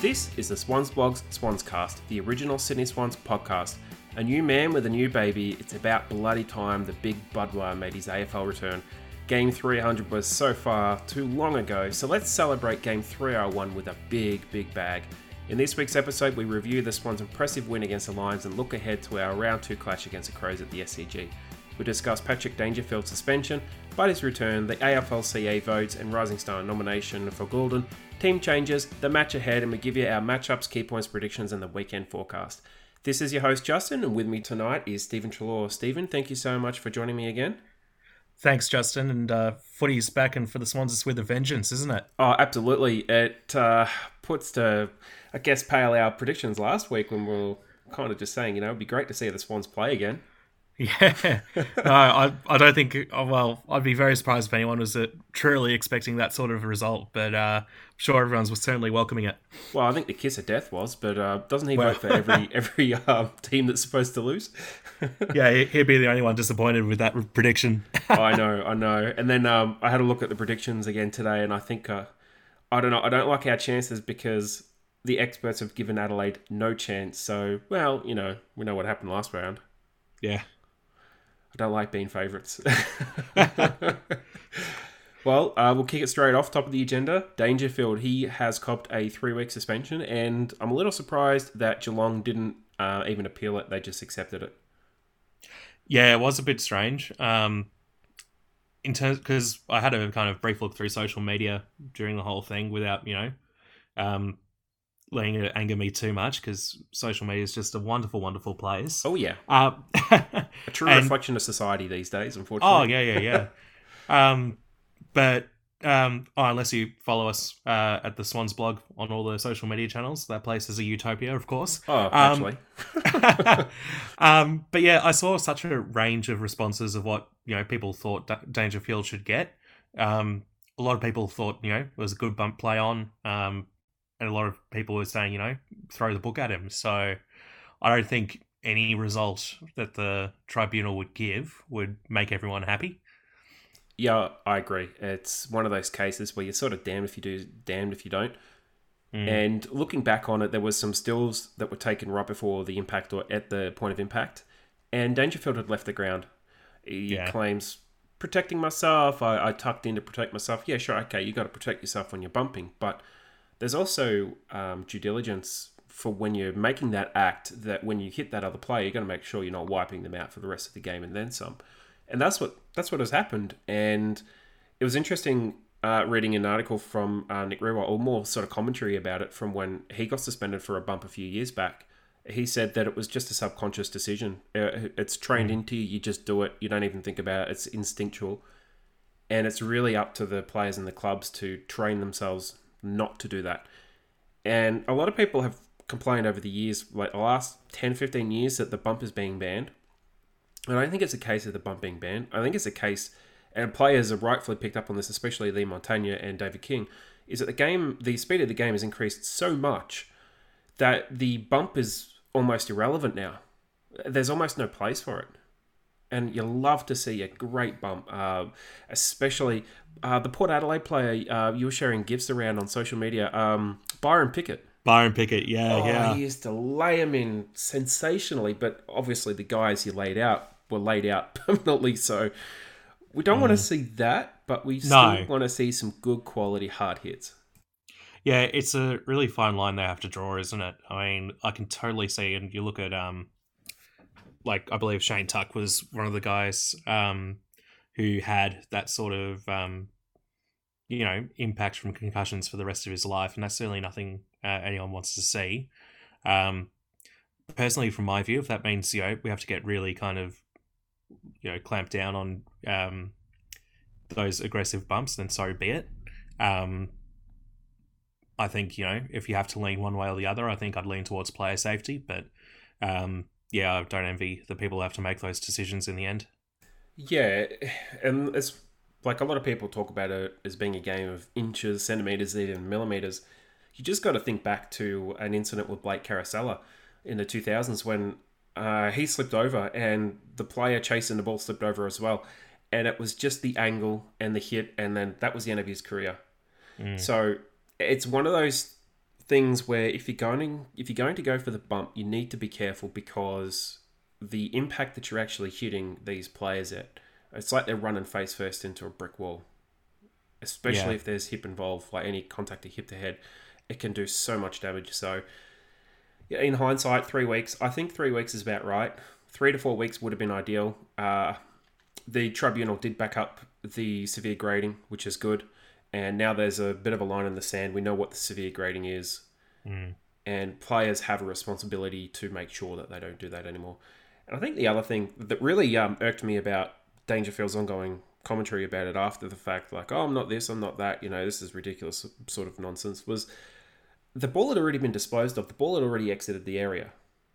This is the Swans Blogs Swans Cast, the original Sydney Swans podcast. A new man with a new baby. It's about bloody time the big Budweiser made his AFL return. Game 300 was so far too long ago, so let's celebrate Game 301 with a big, big bag. In this week's episode, we review the Swans' impressive win against the Lions and look ahead to our round two clash against the Crows at the SCG. We discuss Patrick Dangerfield's suspension, Buddy's return, the AFLCA votes, and Rising Star nomination for Gulden, team changes, the match ahead, and we give you our matchups, key points, predictions, and the weekend forecast. This is your host, Justin, and with me tonight is Stephen Treloar. Stephen, thank you so much for joining me again. Thanks, Justin. And uh, footy's back, and for the Swans, it's with a vengeance, isn't it? Oh, absolutely. It uh, puts to, I guess, pale our predictions last week when we were kind of just saying, you know, it'd be great to see the Swans play again. Yeah, no, I, I don't think. oh, Well, I'd be very surprised if anyone was uh, truly expecting that sort of a result, but uh, I'm sure everyone's was certainly welcoming it. Well, I think the kiss of death was, but uh, doesn't he Well- vote for every every um, team that's supposed to lose? Yeah, he- he'd be the only one disappointed with that prediction. I know, I know. And then um, I had a look at the predictions again today, and I think uh, I don't know. I don't like our chances because the experts have given Adelaide no chance. So, well, you know, we know what happened last round. yeah, I don't like being favourites. well, uh, we'll kick it straight off. Top of the agenda Dangerfield. He has copped a three week suspension, and I'm a little surprised that Geelong didn't uh, even appeal it. They just accepted it. yeah, it was a bit strange. Um, in terms because I had a kind of brief look through social media during the whole thing without you know, um, letting it anger me too much because social media is just a wonderful, wonderful place. Oh, yeah. Uh, A true And- reflection of society these days, unfortunately. Oh yeah, yeah, yeah. um, but um, oh, unless you follow us uh, at the Swans blog on all the social media channels, that place is a utopia, of course. Oh, actually. um, but yeah, I saw such a range of responses of what you know people thought Da- Dangerfield should get. Um, a lot of people thought you know it was a good bump play on, um, and a lot of people were saying you know throw the book at him. So I don't think any result that the tribunal would give would make everyone happy. Yeah, I agree. It's one of those cases where you're sort of damned if you do, damned if you don't. Mm. And looking back on it, there was some stills that were taken right before the impact or at the point of impact, and Dangerfield had left the ground. He Yeah. claims protecting myself. I, I tucked in to protect myself. Yeah, sure, okay, you got to protect yourself when you're bumping, but there's also um, due diligence for when you're making that act. That when you hit that other player, you're going to make sure you're not wiping them out for the rest of the game and then some. And that's what that's what has happened. And it was interesting uh, reading an article from uh, Nick Riewoldt, or more sort of commentary about it from when he got suspended for a bump a few years back. He said that it was just a subconscious decision. Uh, It's trained into you. You just do it. You don't even think about it. It's instinctual. And it's really up to the players and the clubs to train themselves not to do that. And a lot of people have complained over the years, like the last 10, 15 years, that the bump is being banned. And I don't think it's a case of the bump being banned. I think it's a case, and players have rightfully picked up on this, especially Leigh Montagna and David King, is that the game, the speed of the game has increased so much that the bump is almost irrelevant now. There's almost no place for it. And you love to see a great bump, uh, especially uh, the Port Adelaide player. Uh, you were sharing gifs around on social media. Um, Byron Pickett. Byron Pickett, yeah, Oh, yeah. he used to lay him in sensationally, but obviously the guys he laid out were laid out permanently. So we don't want to see that, but we still Mm. No. want to see some good quality hard hits. Yeah, it's a really fine line they have to draw, isn't it? I mean, I can totally see, and you look at, um, like, I believe Shane Tuck was one of the guys um, who had that sort of, um, you know, impact from concussions for the rest of his life, and that's certainly nothing uh, anyone wants to see. Um, personally, from my view, if that means, you know, we have to get really kind of, you know, clamp down on um, those aggressive bumps, then so be it. Um, I think you know if you have to lean one way or the other, I think I'd lean towards player safety. But um, yeah, I don't envy the people who have to make those decisions in the end. Yeah, and it's like a lot of people talk about it as being a game of inches, centimeters, even millimeters. You just got to think back to an incident with Blake Caracella in the 2000s when uh, he slipped over and the player chasing the ball slipped over as well. And it was just the angle and the hit, and then that was the end of his career. So it's one of those things where if you're going if you're going to go for the bump, you need to be careful because the impact that you're actually hitting these players at, it's like they're running face first into a brick wall. Especially Yeah. if there's hip involved, like any contact to hip to head, it can do so much damage. So, yeah, in hindsight, three weeks. I think three weeks is about right. Three to four weeks would have been ideal. Uh, the tribunal did back up the severe grading, which is good. And now there's a bit of a line in the sand. We know what the severe grading is, Mm. and players have a responsibility to make sure that they don't do that anymore. And I think the other thing that really um, irked me about Dangerfield's ongoing commentary about it after the fact, like, oh, I'm not this, I'm not that, you know, this is ridiculous sort of nonsense, was the ball had already been disposed of. The ball had already exited the area.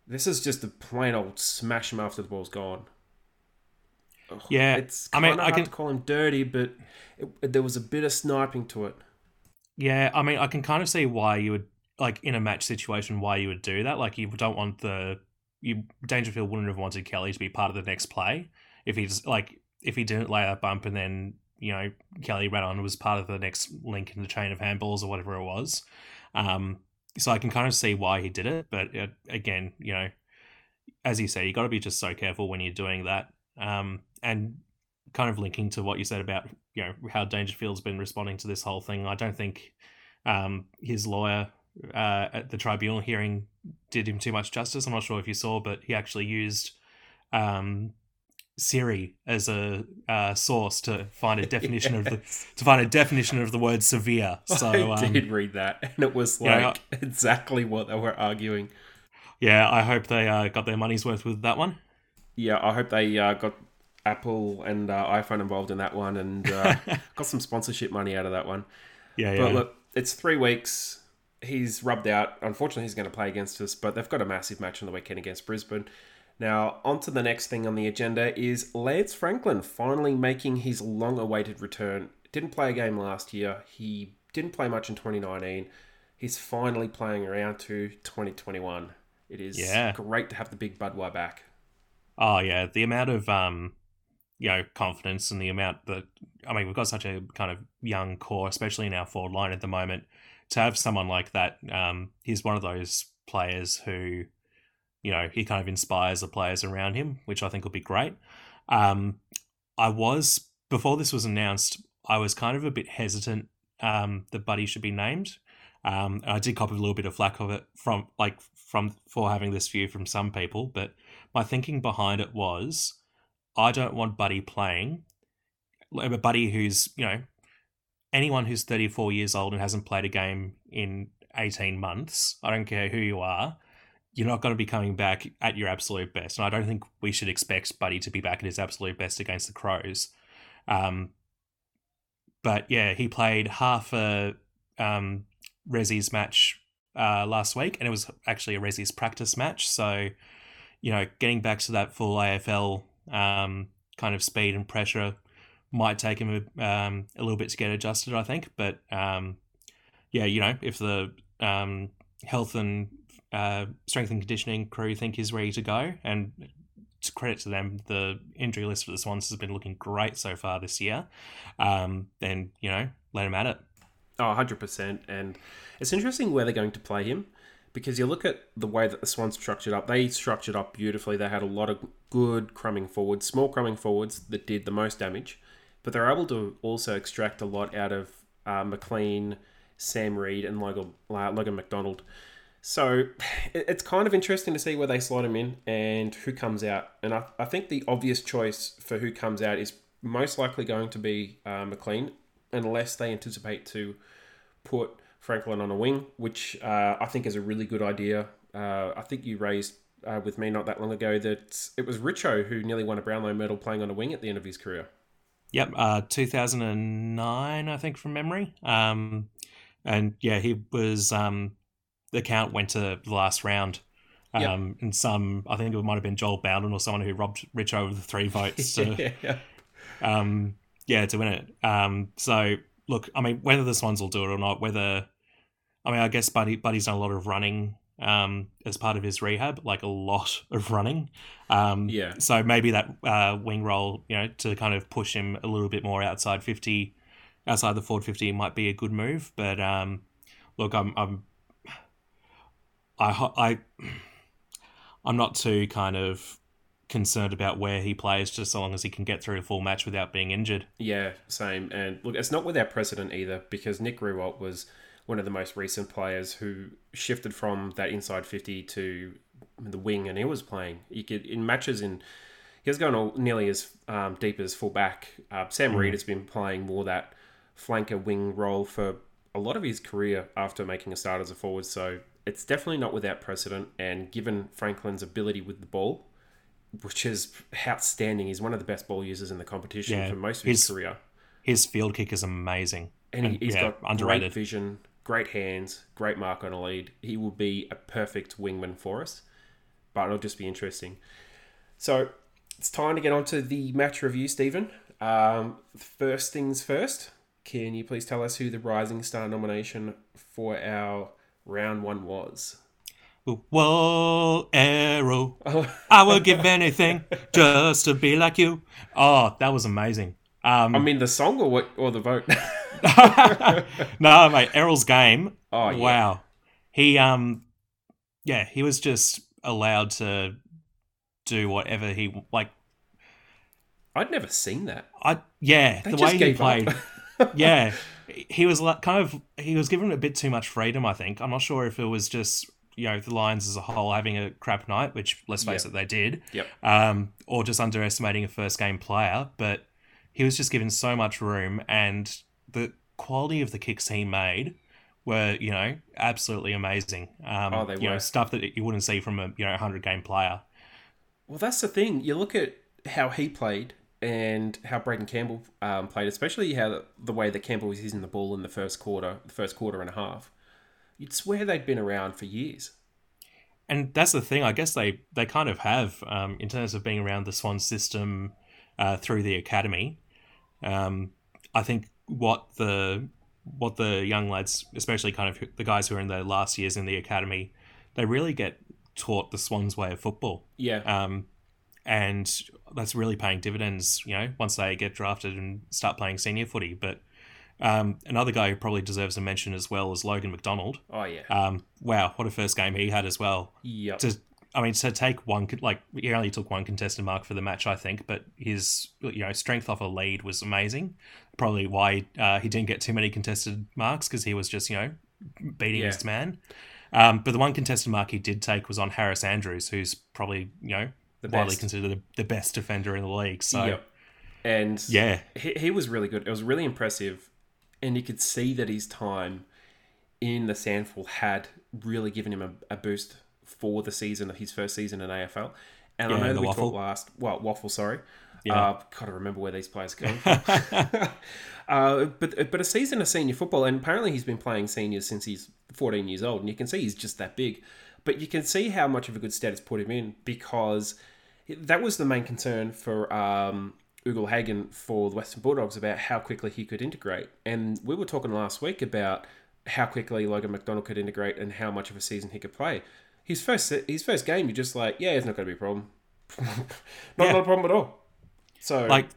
This is just a plain old smash him after the ball's gone. Ugh, Yeah, it's I kind mean, of I hard can- to call him dirty, but it, there was a bit of sniping to it. Yeah, I mean, I can kind of see why you would like in a match situation why you would do that. Like, you don't want the you Dangerfield wouldn't have wanted Kelly to be part of the next play if he's like if he didn't lay that bump and then you know Kelly ran on and was part of the next link in the chain of handballs or whatever it was. Um, so I can kind of see why he did it, but uh, again, you know, as you say, you got to be just so careful when you're doing that. Um, and kind of linking to what you said about you know how Dangerfield's been responding to this whole thing, I don't think um, his lawyer uh, at the tribunal hearing did him too much justice. I'm not sure if you saw, but he actually used um, Siri as a uh, source to find a definition of the to find a definition of the word severe. So I um, did read that, and it was Yeah, like exactly what they were arguing. yeah, I hope they uh, got their money's worth with that one. Yeah, I hope they uh, got Apple and uh, iPhone involved in that one, and uh, got some sponsorship money out of that one. Yeah, yeah. But look, it's three weeks. He's rubbed out. Unfortunately, he's going to play against us, but they've got a massive match on the weekend against Brisbane. Now, on to the next thing on the agenda is Lance Franklin finally making his long awaited return. Didn't play a game last year. He didn't play much in 2019. He's finally playing around to 2021. It is Yeah. great to have the big Budweiser back. Oh yeah, the amount of um, you know, confidence and the amount that I mean, we've got such a kind of young core, especially in our forward line at the moment. To have someone like that, um, he's one of those players who, you know, he kind of inspires the players around him, which I think will be great. Um, I was before this was announced, I was kind of a bit hesitant um, that Buddy should be named. Um, I did cop a little bit of flack of it from like from for having this view from some people, but my thinking behind it was I don't want Buddy playing a Buddy who's, you know, anyone who's 34 years old and hasn't played a game in 18 months, I don't care who you are, you're not going to be coming back at your absolute best. And I don't think we should expect Buddy to be back at his absolute best against the Crows. Um, but yeah, he played half a um, Resi's match uh, last week, and it was actually a Resi's practice match. So, you know, getting back to that full AFL um, kind of speed and pressure might take him a, um, a little bit to get adjusted, I think. But um, yeah, you know, if the um, health and uh, strength and conditioning crew think is ready to go, and to credit to them, the injury list for the Swans has been looking great so far this year. Um, then you know, let him at it. Oh, 100%. And it's interesting where they're going to play him because you look at the way that the Swans structured up. They structured up beautifully. They had a lot of good crumbing forwards, small crumbing forwards that did the most damage, but they're able to also extract a lot out of uh, McLean, Sam Reid, and Logan, uh, Logan McDonald. So it's kind of interesting to see where they slot him in and who comes out. And I, I think the obvious choice for who comes out is most likely going to be uh, McLean, unless they anticipate to put Franklin on a wing, which uh, I think is a really good idea. Uh, I think you raised uh, with me not that long ago that it was Richo who nearly won a Brownlow medal playing on a wing at the end of his career. Yep, uh, 2009, I think, from memory. Um, and yeah, he was. Um, the count went to the last round. Yep. Um, and some, I think it might have been Joel Bowden or someone who robbed Rich over the three votes to, yeah. um, yeah, to win it. Um, so look, I mean, whether the Swans will do it or not, whether, I mean, I guess Buddy Buddy's done a lot of running um, as part of his rehab, like a lot of running. Um, Yeah. So maybe that uh, wing roll, you know, to kind of push him a little bit more outside fifty, outside the forward fifty, might be a good move. But um, look, I'm I'm I I I'm not too kind of concerned about where he plays, just so long as he can get through a full match without being injured. Yeah, same. And look, it's not without precedent either, because Nick Riewoldt was one of the most recent players who shifted from that inside 50 to the wing, and he was playing. You could in matches in he was going all, nearly as um, deep as fullback. Uh, Sam Reid has been playing more that flanker wing role for a lot of his career after making a start as a forward. So it's definitely not without precedent. And given Franklin's ability with the ball, which is outstanding, he's one of the best ball users in the competition Yeah, for most of his, his- career. His field kick is amazing. And, he, And, he's yeah, got underrated. great vision, great hands, great mark on a lead. He will be a perfect wingman for us, but it'll just be interesting. So it's time to get on to the match review, Stephen. Um, first things first, can you please tell us who the Rising Star nomination for our round one was? Whoa, Errol! I would give anything just to be like you. Oh, that was amazing. Um, I mean, the song or what, or the vote? no, mate, Errol's game. Oh, yeah. wow. He um, yeah, he was just allowed to do whatever he like. I'd never seen that. I yeah, They the way he played. yeah, he was like kind of he was given a bit too much freedom. I think I'm not sure if it was just you know the Lions as a whole having a crap night, which let's face Yep. it, they did. Yep. Um, or just underestimating a first game player, but he was just given so much room, and the quality of the kicks he made were you know absolutely amazing. Um, Oh, they you know were. stuff that you wouldn't see from a you know hundred game player. Well, that's the thing. You look at how he played and how Braeden Campbell um, played, especially how the way that Campbell was using the ball in the first quarter, the first quarter and a half. You'd swear they'd been around for years. and that's the thing. I guess they they kind of have um, in terms of being around the Swan system uh, through the academy. Um, I think what the what the young lads, especially kind of the guys who are in their last years in the academy, they really get taught the Swans way of football, Yeah. um, and that's really paying dividends. You know, once they get drafted and start playing senior footy. But um, another guy who probably deserves a mention as well is Logan McDonald. oh, yeah. Um, wow, what a first game he had as well yep. to I mean to take one like he only took one contested mark for the match I think but his you know strength off a lead was amazing probably why uh, he didn't get too many contested marks because he was just you know beating Yeah. his man um, but the one contested mark he did take was on Harris Andrews who's probably you know The widely best. considered the, the best defender in the league so Yep. And yeah he, he was really good. It was really impressive. And you could see that his time in the Sandful had really given him a, a boost for the season of his first season in AFL. And I know that we waffle. talked last, well, Waffle, sorry. Yeah. Uh, gotta remember where these players come from. uh, but but a season of senior football, and apparently he's been playing seniors since he's 14 years old, and you can see he's just that big. But you can see how much of a good status put him in because that was the main concern for um, Ugle-Hagan for the Western Bulldogs about how quickly he could integrate. And we were talking last week about how quickly Logan McDonald could integrate and how much of a season he could play. His first his first game, you're just like, yeah, it's not going to be a problem. not, Yeah. not a problem at all. So like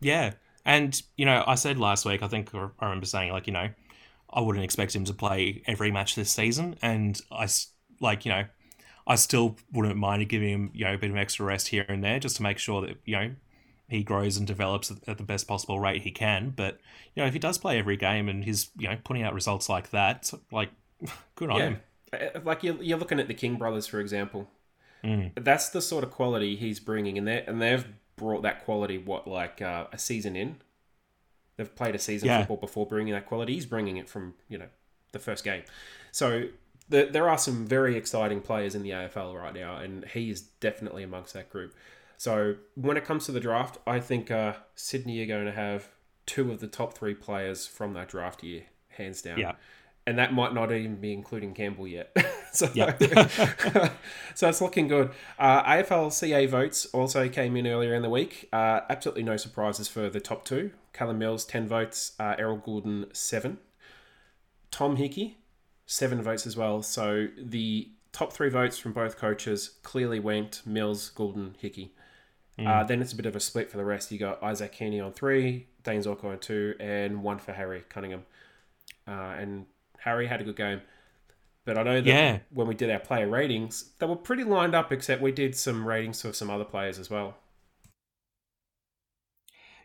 yeah and you know i said last week i think i remember saying like you know i wouldn't expect him to play every match this season and I like you know i still wouldn't mind giving him you know a bit of extra rest here and there just to make sure that you know he grows and develops at- the best possible rate he can but you know if he does play every game and he's you know putting out results like that like good on yeah, him Uh, like you're, you're looking at the King brothers, for example. Mm. That's the sort of quality he's bringing, and they and they've brought that quality. What like uh, a season in? They've played a season Yeah. football before bringing that quality. He's bringing it from you know the first game. So the, there are some very exciting players in the AFL right now, and he is definitely amongst that group. So when it comes to the draft, I think uh, Sydney are going to have two of the top three players from that draft year, hands down. Yeah. And that might not even be including Campbell yet. so, Yeah. so it's looking good. Uh, AFL-CA votes also came in earlier in the week. Uh, absolutely no surprises for the top two. Callum Mills, 10 votes. Uh, Errol Gulden, 7. Tom Hickey, 7 votes as well. So the top three votes from both coaches clearly went Mills, Gulden, Hickey. Uh, then it's a bit of a split for the rest. You got Isaac Heeney on three, Dayne Zorko on two, and one for Harry Cunningham. Uh, and Harry had a good game. But I know that Yeah. when we did our player ratings, they were pretty lined up, except we did some ratings for some other players as well.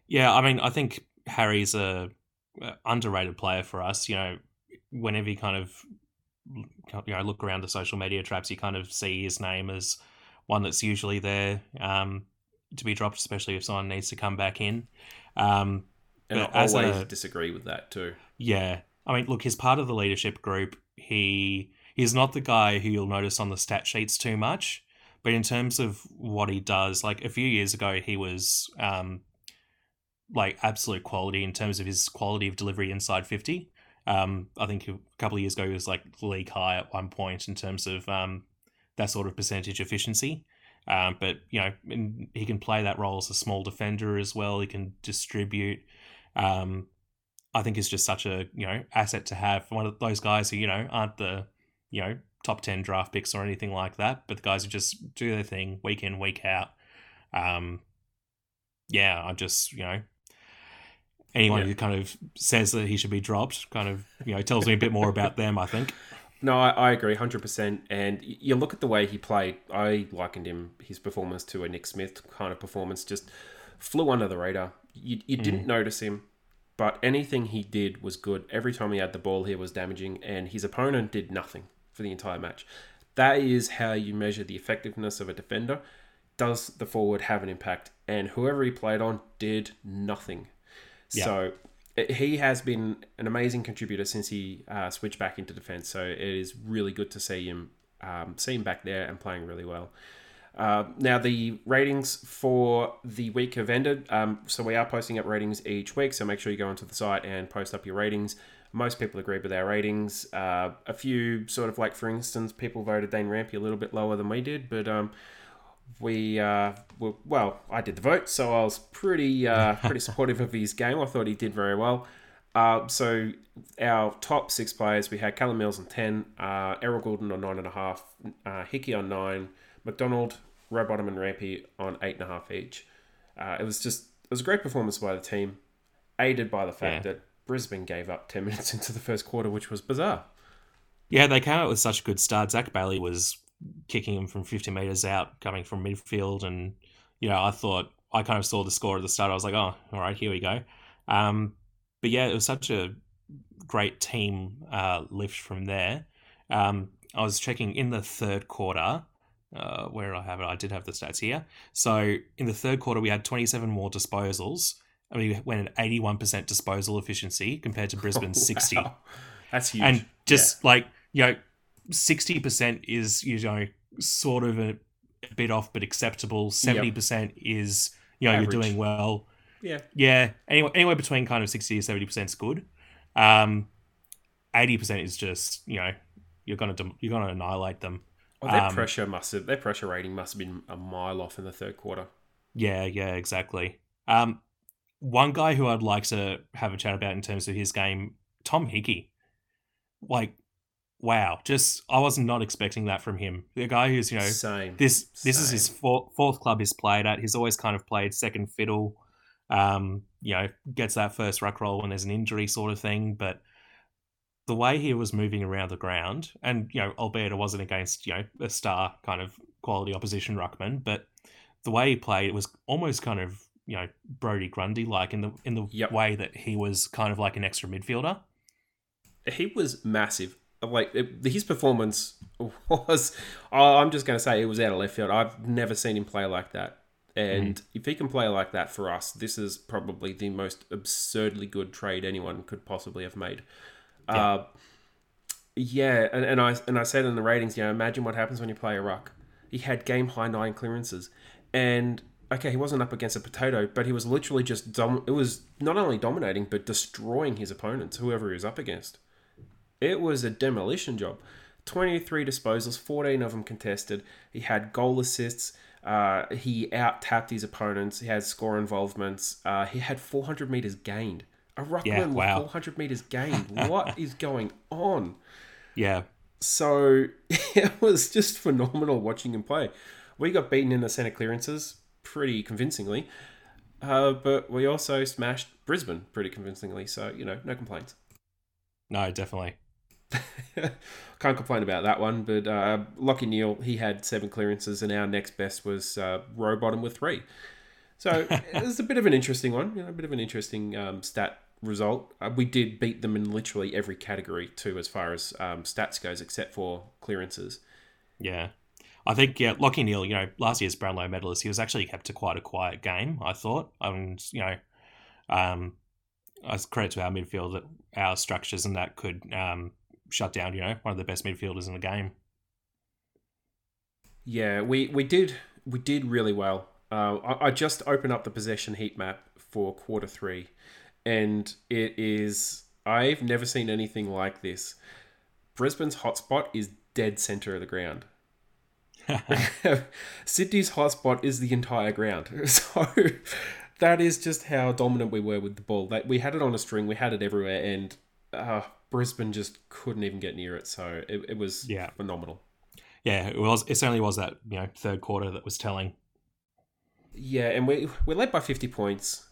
Yeah, I mean, I think Harry's a, a underrated player for us. You know, whenever you kind of you know look around the social media traps, you kind of see his name as one that's usually there um, to be dropped, especially if someone needs to come back in. Um, And But I always a- disagree with that too. yeah, I mean, look, he's part of the leadership group. He he's not the guy who you'll notice on the stat sheets too much, but in terms of what he does, like a few years ago, he was um, like absolute quality in terms of his quality of delivery inside fifty. Um, I think a couple of years ago he was like league high at one point in terms of um, that sort of percentage efficiency. Um, but you know, he can play that role as a small defender as well. He can distribute. Um, I think is just such a you know asset to have. One of those guys who you know aren't the you know top ten draft picks or anything like that, but the guys who just do their thing week in week out. Um, yeah, I just you know anyone Yeah. who kind of says that he should be dropped kind of you know tells me a bit more about them. I think. No, I, I agree, hundred percent. And you look at the way he played. I likened him his performance to a Nick Smith kind of performance. Just flew under the radar. You, you didn't mm. notice him, but anything he did was good. Every time he had the ball, he was damaging, and his opponent did nothing for the entire match. That is how you measure the effectiveness of a defender. Does the forward have an impact? And whoever he played on did nothing. Yeah. So he has been an amazing contributor since he uh, switched back into defense. So it is really good to see him um, see him back there and playing really well. Uh, now the ratings for the week have ended. Um, so we are posting up ratings each week. So make sure you go onto the site and post up your ratings. Most people agree with our ratings. Uh, a few sort of like, for instance, people voted Dane Rampe a little bit lower than we did, but um, we uh, were, well, I did the vote, so I was pretty uh, pretty supportive of his game. I thought he did very well. Uh, so our top six players, we had Callum Mills on ten, uh, Errol Gulden on nine and a half, uh, Hickey on nine, McDonald, Rowbottom, and Rampe on eight and a half each. Uh, it was just it was a great performance by the team, aided by the fact Yeah. that Brisbane gave up ten minutes into the first quarter, which was bizarre. Yeah, they came out with such a good start. Zac Bailey was kicking him from 50 meters out, coming from midfield, and you know, I thought I kind of saw the score at the start. I was like, oh, all right, here we go. Um, but yeah, it was such a great team uh, lift from there. Um, I was checking in the third quarter. Uh, where I have it? I did have the stats here. So in the third quarter, we had 27 more disposals. I mean, we went at 81% disposal efficiency compared to Brisbane's 60 Wow. That's huge. and just like you know, sixty percent is you know sort of a, a bit off but acceptable. Seventy percent is you know Average. you're doing well. yeah, Yeah, anyway, anywhere between kind of sixty to seventy percent is good. Um, eighty percent is just you know you're gonna you're gonna annihilate them. Well, their Um, pressure must have their pressure rating must have been a mile off in the third quarter. Yeah, yeah, exactly. Um, one guy who I'd like to have a chat about in terms of his game, Tom Hickey. Like, wow, just I was not expecting that from him. The guy who's you know Same. this this is his fourth, fourth club he's played at. He's always kind of played second fiddle. Um, you know, gets that first ruck roll when there's an injury sort of thing. But the way he was moving around the ground, and you know, albeit it wasn't against you know a star kind of quality opposition ruckman, but the way he played it was almost kind of you know Brodie Grundy like in the in the Yep. way that he was kind of like an extra midfielder. he was massive. Like it, his performance was, I'm just going to say it was out of left field. I've never seen him play like that. And if he can play like that for us, this is probably the most absurdly good trade anyone could possibly have made. Yeah. Uh, yeah, and, and I and I said in the ratings, you know, imagine what happens when you play a ruck. He had game high nine clearances, and okay, he wasn't up against a potato, but he was literally just dom- It was not only dominating but destroying his opponents, whoever he was up against. It was a demolition job. 23 disposals, 14 of them contested. He had goal assists. Uh, he out tapped his opponents. He had score involvements. Uh, he had 400 meters gained. A ruckman Yeah, wow. with 400 meters gained. what is going on? Yeah, So it was just phenomenal watching him play. We got beaten in the centre clearances pretty convincingly, uh, but we also smashed Brisbane pretty convincingly. So you know, no complaints. no, definitely. Can't complain about that one. But uh, Lachie Neale, he had seven clearances, and our next best was uh, Rowbottom with three. So it was a bit of an interesting one, you know, a bit of an interesting um, stat result. Uh, we did beat them in literally every category too, as far as um, stats goes, except for clearances. Yeah. I think yeah, Lachie Neale, you know, last year's Brownlow medalist, he was actually kept to quite a quiet game. I thought, and you know, um, as credit to our midfield that our structures and that could um, shut down, you know, one of the best midfielders in the game. Yeah, we we did we did really well. Uh, I, I just opened up the possession heat map for quarter three, and it is I've never seen anything like this. Brisbane's hotspot is dead center of the ground. Sydney's hotspot is the entire ground. So that is just how dominant we were with the ball. Like we had it on a string, we had it everywhere, and uh, Brisbane just couldn't even get near it. So it, it was Yeah. phenomenal. Yeah, it was. It certainly was that you know third quarter that was telling. Yeah, and we we're led by fifty points.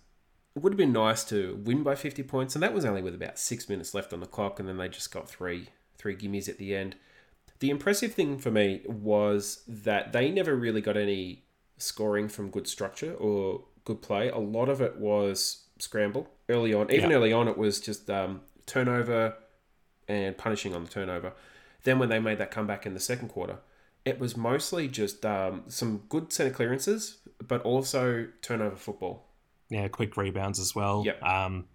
It would have been nice to win by fifty points, and that was only with about six minutes left on the clock, and then they just got three three gimmies at the end. The impressive thing for me was that they never really got any scoring from good structure or good play. A lot of it was scramble early on. Even Yeah. early on, it was just um, turnover and punishing on the turnover. Then when they made that comeback in the second quarter, it was mostly just um, some good centre clearances, but also turnover football. Yeah, quick rebounds as well. Yep. Um,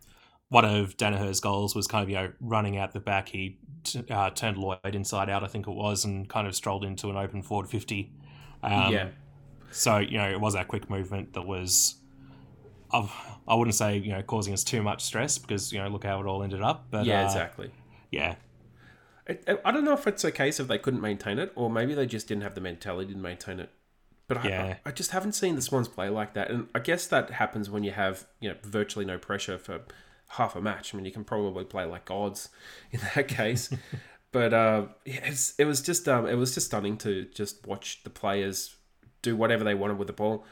one of Daniher's goals was kind of you know running out the back. He t- uh, turned Lloyd inside out, I think it was, and kind of strolled into an open forward fifty. Um, yeah, So you know it was that quick movement that was, I I wouldn't say you know causing us too much stress because you know look how it all ended up. But yeah, uh, exactly. Yeah, I, I don't know if it's a case of they couldn't maintain it, or maybe they just didn't have the mentality to maintain it. But I, Yeah. I, I just haven't seen the Swans play like that, and I guess that happens when you have you know virtually no pressure for half a match. I mean, you can probably play like gods in that case. but uh, it's, it was just um, it was just stunning to just watch the players do whatever they wanted with the ball.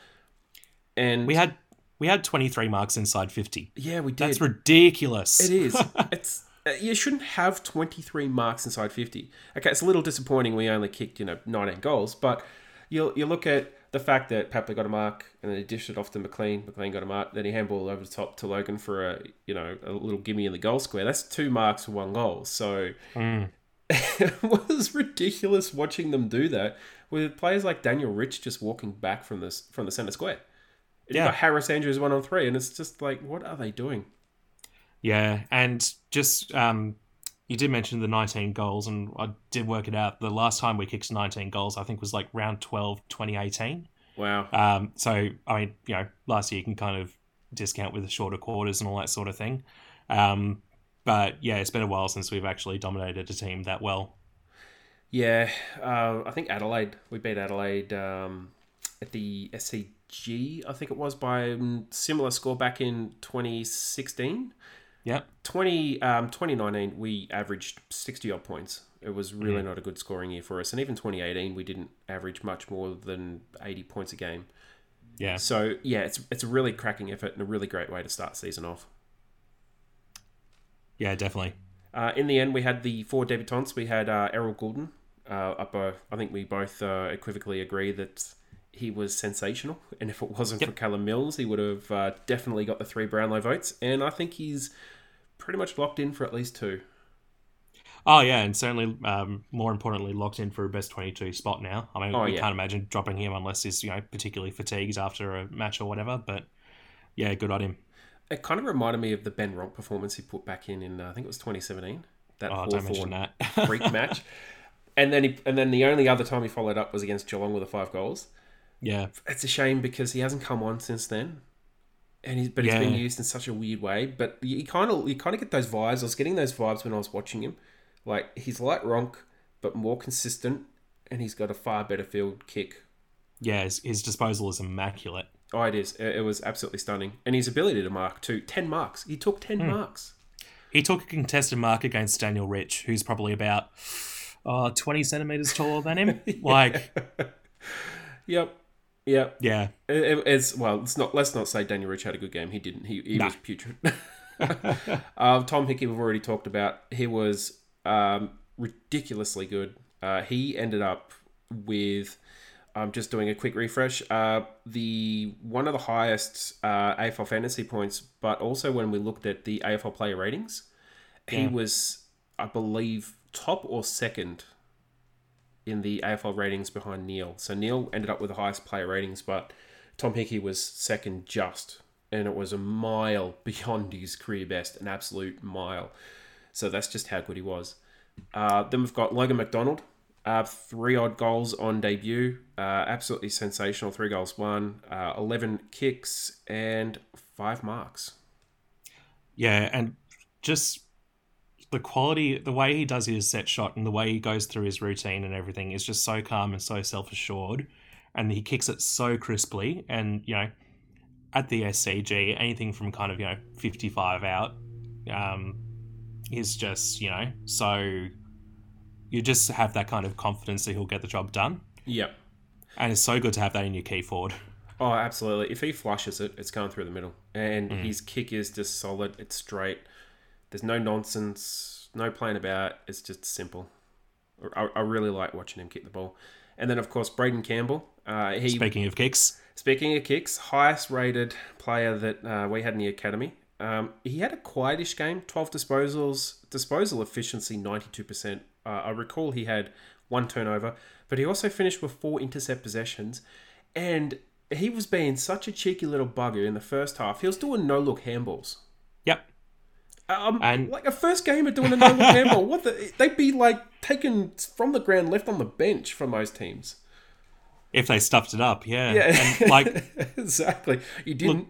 And we had we had twenty three marks inside fifty. yeah, we did. That's ridiculous. It is. it's you shouldn't have 23 marks inside 50. Okay, it's a little disappointing we only kicked, you know, 19 goals, but you you look at the fact that Papley got a mark and then he dished it off to McLean, McLean got a mark, then he handballed over the top to Logan for a, you know, a little gimme in the goal square. That's two marks for one goal. So Mm. it was ridiculous watching them do that with players like Daniel Rich just walking back from this from the center square. Yeah. got Harris Andrews one on three, and it's just like, what are they doing? Yeah, and just um, you did mention the 19 goals, and I did work it out. The last time we kicked 19 goals, I think, was like round 12, 2018. Wow. Um, so, I mean, you know, last year you can kind of discount with the shorter quarters and all that sort of thing. Um, but yeah, it's been a while since we've actually dominated a team that well. Yeah, uh, I think Adelaide. We beat Adelaide um, at the SCG. I think it was by similar score back in 2016. Yep. 20, um, 2019, we averaged 60 odd points. It was really Mm. not a good scoring year for us. And even 2018, we didn't average much more than 80 points a game. Yeah. So, yeah, it's, it's a really cracking effort and a really great way to start season off. Yeah, definitely. Uh, in the end, we had the four debutants. We had uh, Errol Gulden. Uh, up, I think we both uh, equivocally agree that he was sensational. And if it wasn't for Callum Mills, he would have uh, definitely got the three Brownlow votes. And I think he's pretty much locked in for at least two. Oh yeah, and certainly um, more importantly, locked in for a best twenty-two spot now. I mean, Oh, we yeah. can't imagine dropping him unless he's you know particularly fatigued after a match or whatever. But yeah, good on him. It kind of reminded me of the Ben Ronke performance he put back in in uh, I think it was 2017. That Oh, don't mention Hawthorn that. freak match. And then he, and then the only other time he followed up was against Geelong with the five goals. yeah, it's a shame because he hasn't come on since then, and he's but he's been used in such a weird way. But you kind of you kind of get those vibes. I was getting those vibes when I was watching him. Like he's like Ronke, but more consistent, and he's got a far better field kick. yeah. His, his disposal is immaculate. Oh, it is. It it was absolutely stunning, and his ability to mark too. Ten marks. He took ten Hmm. marks. He took a contested mark against Daniel Rich, who's probably about uh, 20 centimeters taller than him. Like, Yep. Yep. yeah, It, it- it's well. It's not. Let's not say Daniel Rich had a good game. He didn't. He, he Nah. was putrid. uh, Tom Hickey, we've already talked about. He was um, ridiculously good. Uh, he ended up with. I'm just doing a quick refresh. Uh, the one of the highest uh, AFL fantasy points, but also when we looked at the AFL player ratings, he was, I believe, top or second in the AFL ratings behind Neale. So Neale ended up with the highest player ratings, but Tom Hickey was second just, and it was a mile beyond his career best, an absolute mile. So that's just how good he was. Uh, then we've got Logan McDonald, uh, three odd goals on debut, uh, absolutely sensational. Three goals, one, uh, eleven kicks, and five marks. Yeah, and just the quality, the way he does his set shot and the way he goes through his routine and everything is just so calm and so self assured. And he kicks it so crisply. And, you know, at the SCG, anything from kind of, you know, 55 out um, is just, you know, so you just have that kind of confidence that he'll get the job done. Yep. And it's so good to have that in your key forward. Oh, absolutely. If he flushes it, it's going through the middle. And his kick is just solid. It's straight. There's no nonsense, no playing about. It's just simple. I, I really like watching him kick the ball. And then, of course, Braeden Campbell. Uh, he, Speaking of kicks, speaking of kicks, highest rated player that uh, we had in the academy. Um, he had a quietish game, 12 disposals, disposal efficiency 92%. Uh, I recall he had one turnover, but he also finished with four intercept possessions. And he was being such a cheeky little bugger in the first half. He was doing no look handballs. Um, And- like a first gamer doing a no look handball. What the? They'd be like taken from the ground, left on the bench for most teams. If they stuffed it up, yeah. Yeah, And like exactly. You didn't.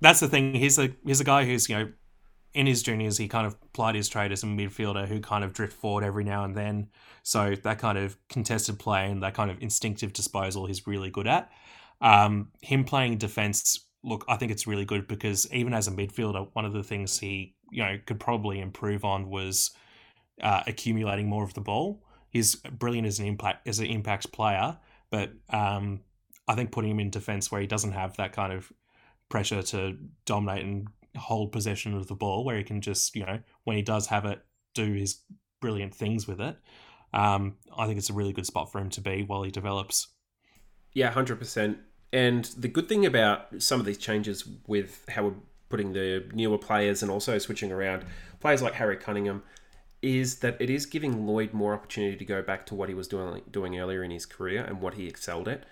that's the thing. He's a he's a guy who's you know in his juniors he kind of plied his trade as a midfielder who kind of drift forward every now and then. So that kind of contested play and that kind of instinctive disposal he's really good at. Um, him playing defense, look, I think it's really good because even as a midfielder, one of the things he you know could probably improve on was uh, accumulating more of the ball. He's brilliant as an impact as an impact player, but um, I think putting him in defense where he doesn't have that kind of pressure to dominate and hold possession of the ball, where he can just, you know, when he does have it, do his brilliant things with it. Um, I think it's a really good spot for him to be while he develops. Yeah, hundred percent. And the good thing about some of these changes with how we're putting the newer players and also switching around players like Harry Cunningham is that it is giving Lloyd more opportunity to go back to what he was doing doing earlier in his career and what he excelled at.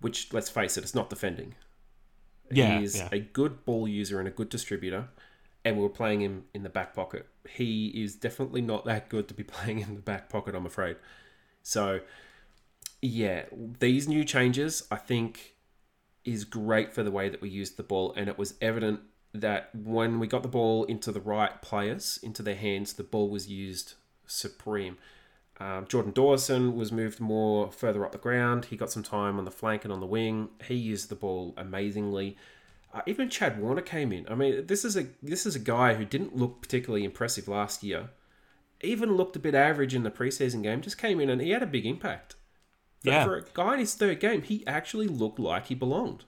Which, let's face it, it's not defending. Yeah, He's yeah. a good ball user and a good distributor, and we were playing him in the back pocket. He is definitely not that good to be playing in the back pocket, I'm afraid. So, yeah, these new changes, I think, is great for the way that we used the ball, and it was evident that when we got the ball into the right players, into their hands, the ball was used supreme. Um, Jordan Dawson was moved more further up the ground. He got some time on the flank and on the wing. He used the ball amazingly. Uh, even Chad Warner came in. I mean, this is a this is a guy who didn't look particularly impressive last year. Even looked a bit average in the preseason game. Just came in and he had a big impact. For, Yeah. for a guy in his third game, he actually looked like he belonged.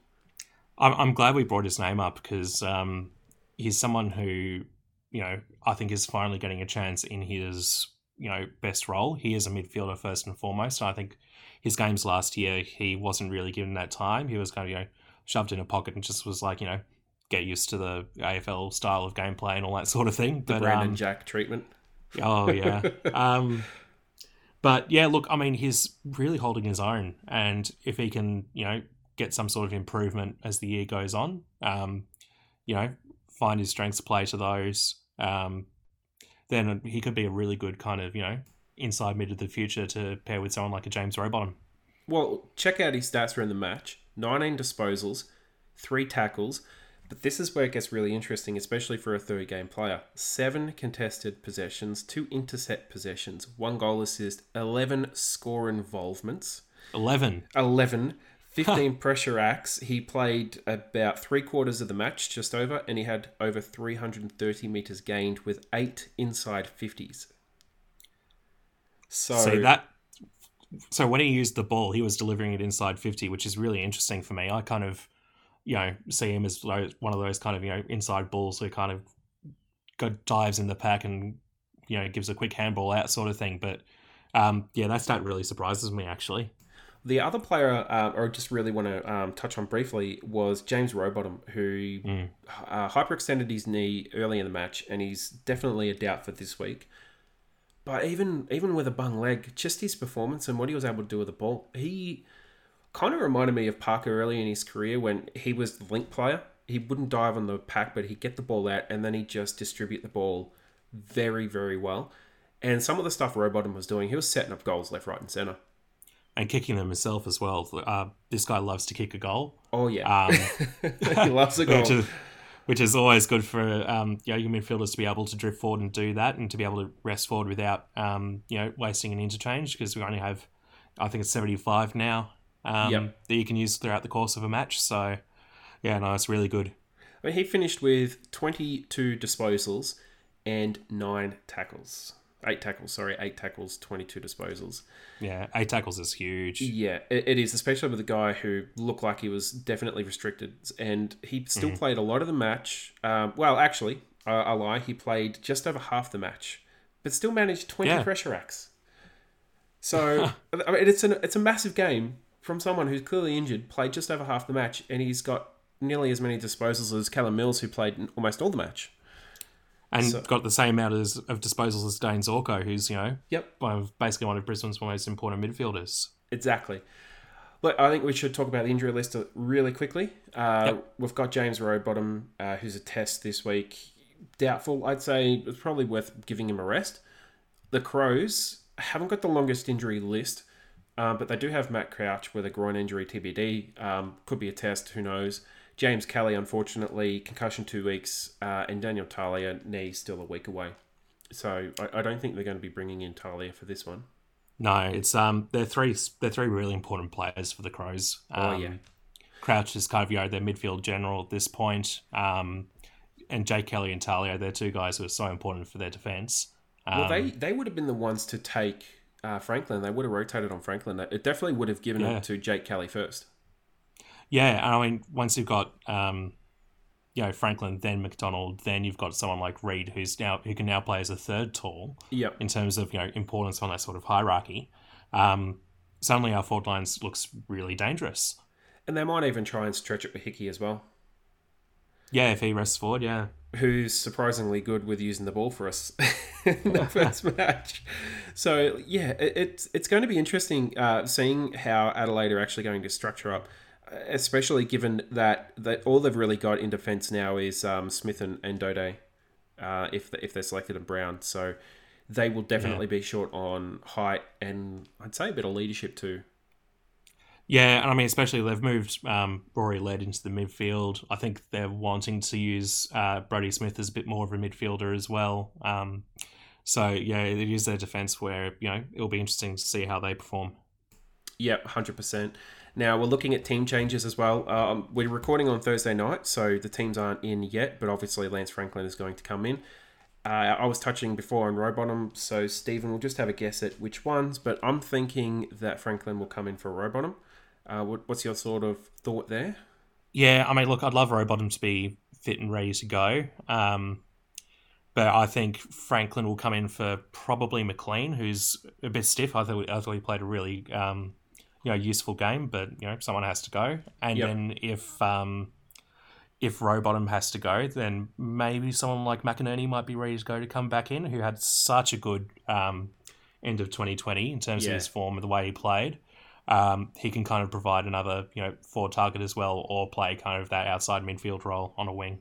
I'm, I'm glad we brought his name up because um, he's someone who, you know, I think is finally getting a chance in his, you know, best role. He is a midfielder first and foremost. And I think his games last year, he wasn't really given that time. He was kind of, you know, shoved in a pocket and just was like, you know, get used to the AFL style of gameplay and all that sort of thing. But Brandon um, Jack treatment. Oh yeah. um, but yeah, look, I mean, he's really holding his own, and if he can, you know, get some sort of improvement as the year goes on, um, you know, find his strengths, play to those, um, then he could be a really good kind of, you know, inside mid of the future to pair with someone like a James Rowbottom. Well, check out his stats from the match 19 disposals, three tackles. But this is where it gets really interesting, especially for a third game player. Seven contested possessions, two intercept possessions, one goal assist, 11 score involvements, Eleven. 11, 15 pressure acts. He played about three quarters of the match, just over, and he had over 330 metres gained with eight inside 50s. So, See that. So when he used the ball, he was delivering it inside fifty, which is really interesting for me. I kind of, you know, see him as one of those kind of you know inside balls who kind of go dives in the pack and you know gives a quick handball out sort of thing. But um, yeah, that stat really surprises me actually. The other player, uh, or just really want to um, touch on briefly, was James Rowbottom, who Mm. uh, hyperextended his knee early in the match, and he's definitely a doubt for this week. But even even with a bung leg, just his performance and what he was able to do with the ball, he kind of reminded me of Parker early in his career when he was the link player. He wouldn't dive on the pack, but he'd get the ball out and then he'd just distribute the ball very, very well. And some of the stuff Rowbottom was doing, he was setting up goals left, right, and center. And kicking them himself as well. Uh, this guy loves to kick a goal. Oh yeah, Um, he loves a goal. which is which is always good for um, you know, your midfielders to be able to drift forward and do that, and to be able to rest forward without um, you know wasting an interchange because we only have I think it's seventy five now um, Yep. that you can use throughout the course of a match. So yeah, no, it's really good. I mean, he finished with 22 disposals and nine tackles. Eight tackles, sorry, eight tackles, 22 disposals. Yeah, eight tackles is huge. Yeah, it, it is, especially with a guy who looked like he was definitely restricted. And he still played a lot of the match. Um, well, actually, I, I lie, he played just over half the match, but still managed 20 Yeah. pressure acts. So, I mean, it's, an, it's a massive game from someone who's clearly injured, played just over half the match, and he's got nearly as many disposals as Callum Mills, who played almost all the match. And So- got the same amount as, of disposals as Dayne Zorko, who's you know Yep. one of basically one of Brisbane's most important midfielders. Exactly. Look, I think we should talk about the injury list really quickly. Uh, Yep. We've got James Rowbottom, uh, who's a test this week. Doubtful. I'd say it's probably worth giving him a rest. The Crows haven't got the longest injury list, um, but they do have Matt Crouch with a groin injury TBD. Um, could be a test, who knows. James Kelly, unfortunately, concussion two weeks, uh, and Daniel Talia, knee still a week away. So I, I don't think they're going to be bringing in Talia for this one. No, it's um they're three they're three really important players for the Crows. Um, Oh, yeah. Crouch is kind of you know their midfield general at this point. Um, and Jake Kelly and Talia, they're two guys who are so important for their defense. Um, Well, they they would have been the ones to take uh, Franklin. They would have rotated on Franklin. It definitely would have given Yeah. it to Jake Kelly first. Yeah, and I mean once you've got um, you know Franklin, then McDonald, then you've got someone like Reid who's now who can now play as a third tall. Yep. in terms of you know importance on that sort of hierarchy. Um, suddenly our forward lines looks really dangerous. And they might even try and stretch it with Hickey as well, Yeah, if he rests forward, yeah, who's surprisingly good with using the ball for us in the first match. So yeah, it, it's it's going to be interesting uh, seeing how Adelaide are actually going to structure up. Especially given that, that all they've really got in defence now is um, Smith and, and Dode, uh, if if they're selected in Brown. So they will definitely be short on height and I'd say a bit of leadership too. yeah, and I mean especially they've moved um, Rory Laird into the midfield. I think they're wanting to use uh, Brodie Smith as a bit more of a midfielder as well. Um, so yeah, it is their defense where you know it'll be interesting to see how they perform. Yep, hundred percent. Now we're looking at team changes as well. Um, we're recording on Thursday night, so the teams aren't in yet. But obviously, Lance Franklin is going to come in. Uh, I was touching before on Rowbottom, so Stephen will just have a guess at which ones. But I'm thinking that Franklin will come in for Rowbottom. Uh, what, what's your sort of thought there? Yeah, I mean, look, I'd love Rowbottom to be fit and ready to go. Um, but I think Franklin will come in for probably McLean, who's a bit stiff. I thought, I thought he played a really um, you know useful game, but you know someone has to go. And Yep. then if um, if Rowbottom has to go, then maybe someone like McInerney might be ready to go to come back in, who had such a good um, end of 2020 in terms Yeah. of his form and the way he played. Um, he can kind of provide another, you know, forward target as well, or play kind of that outside midfield role on a wing.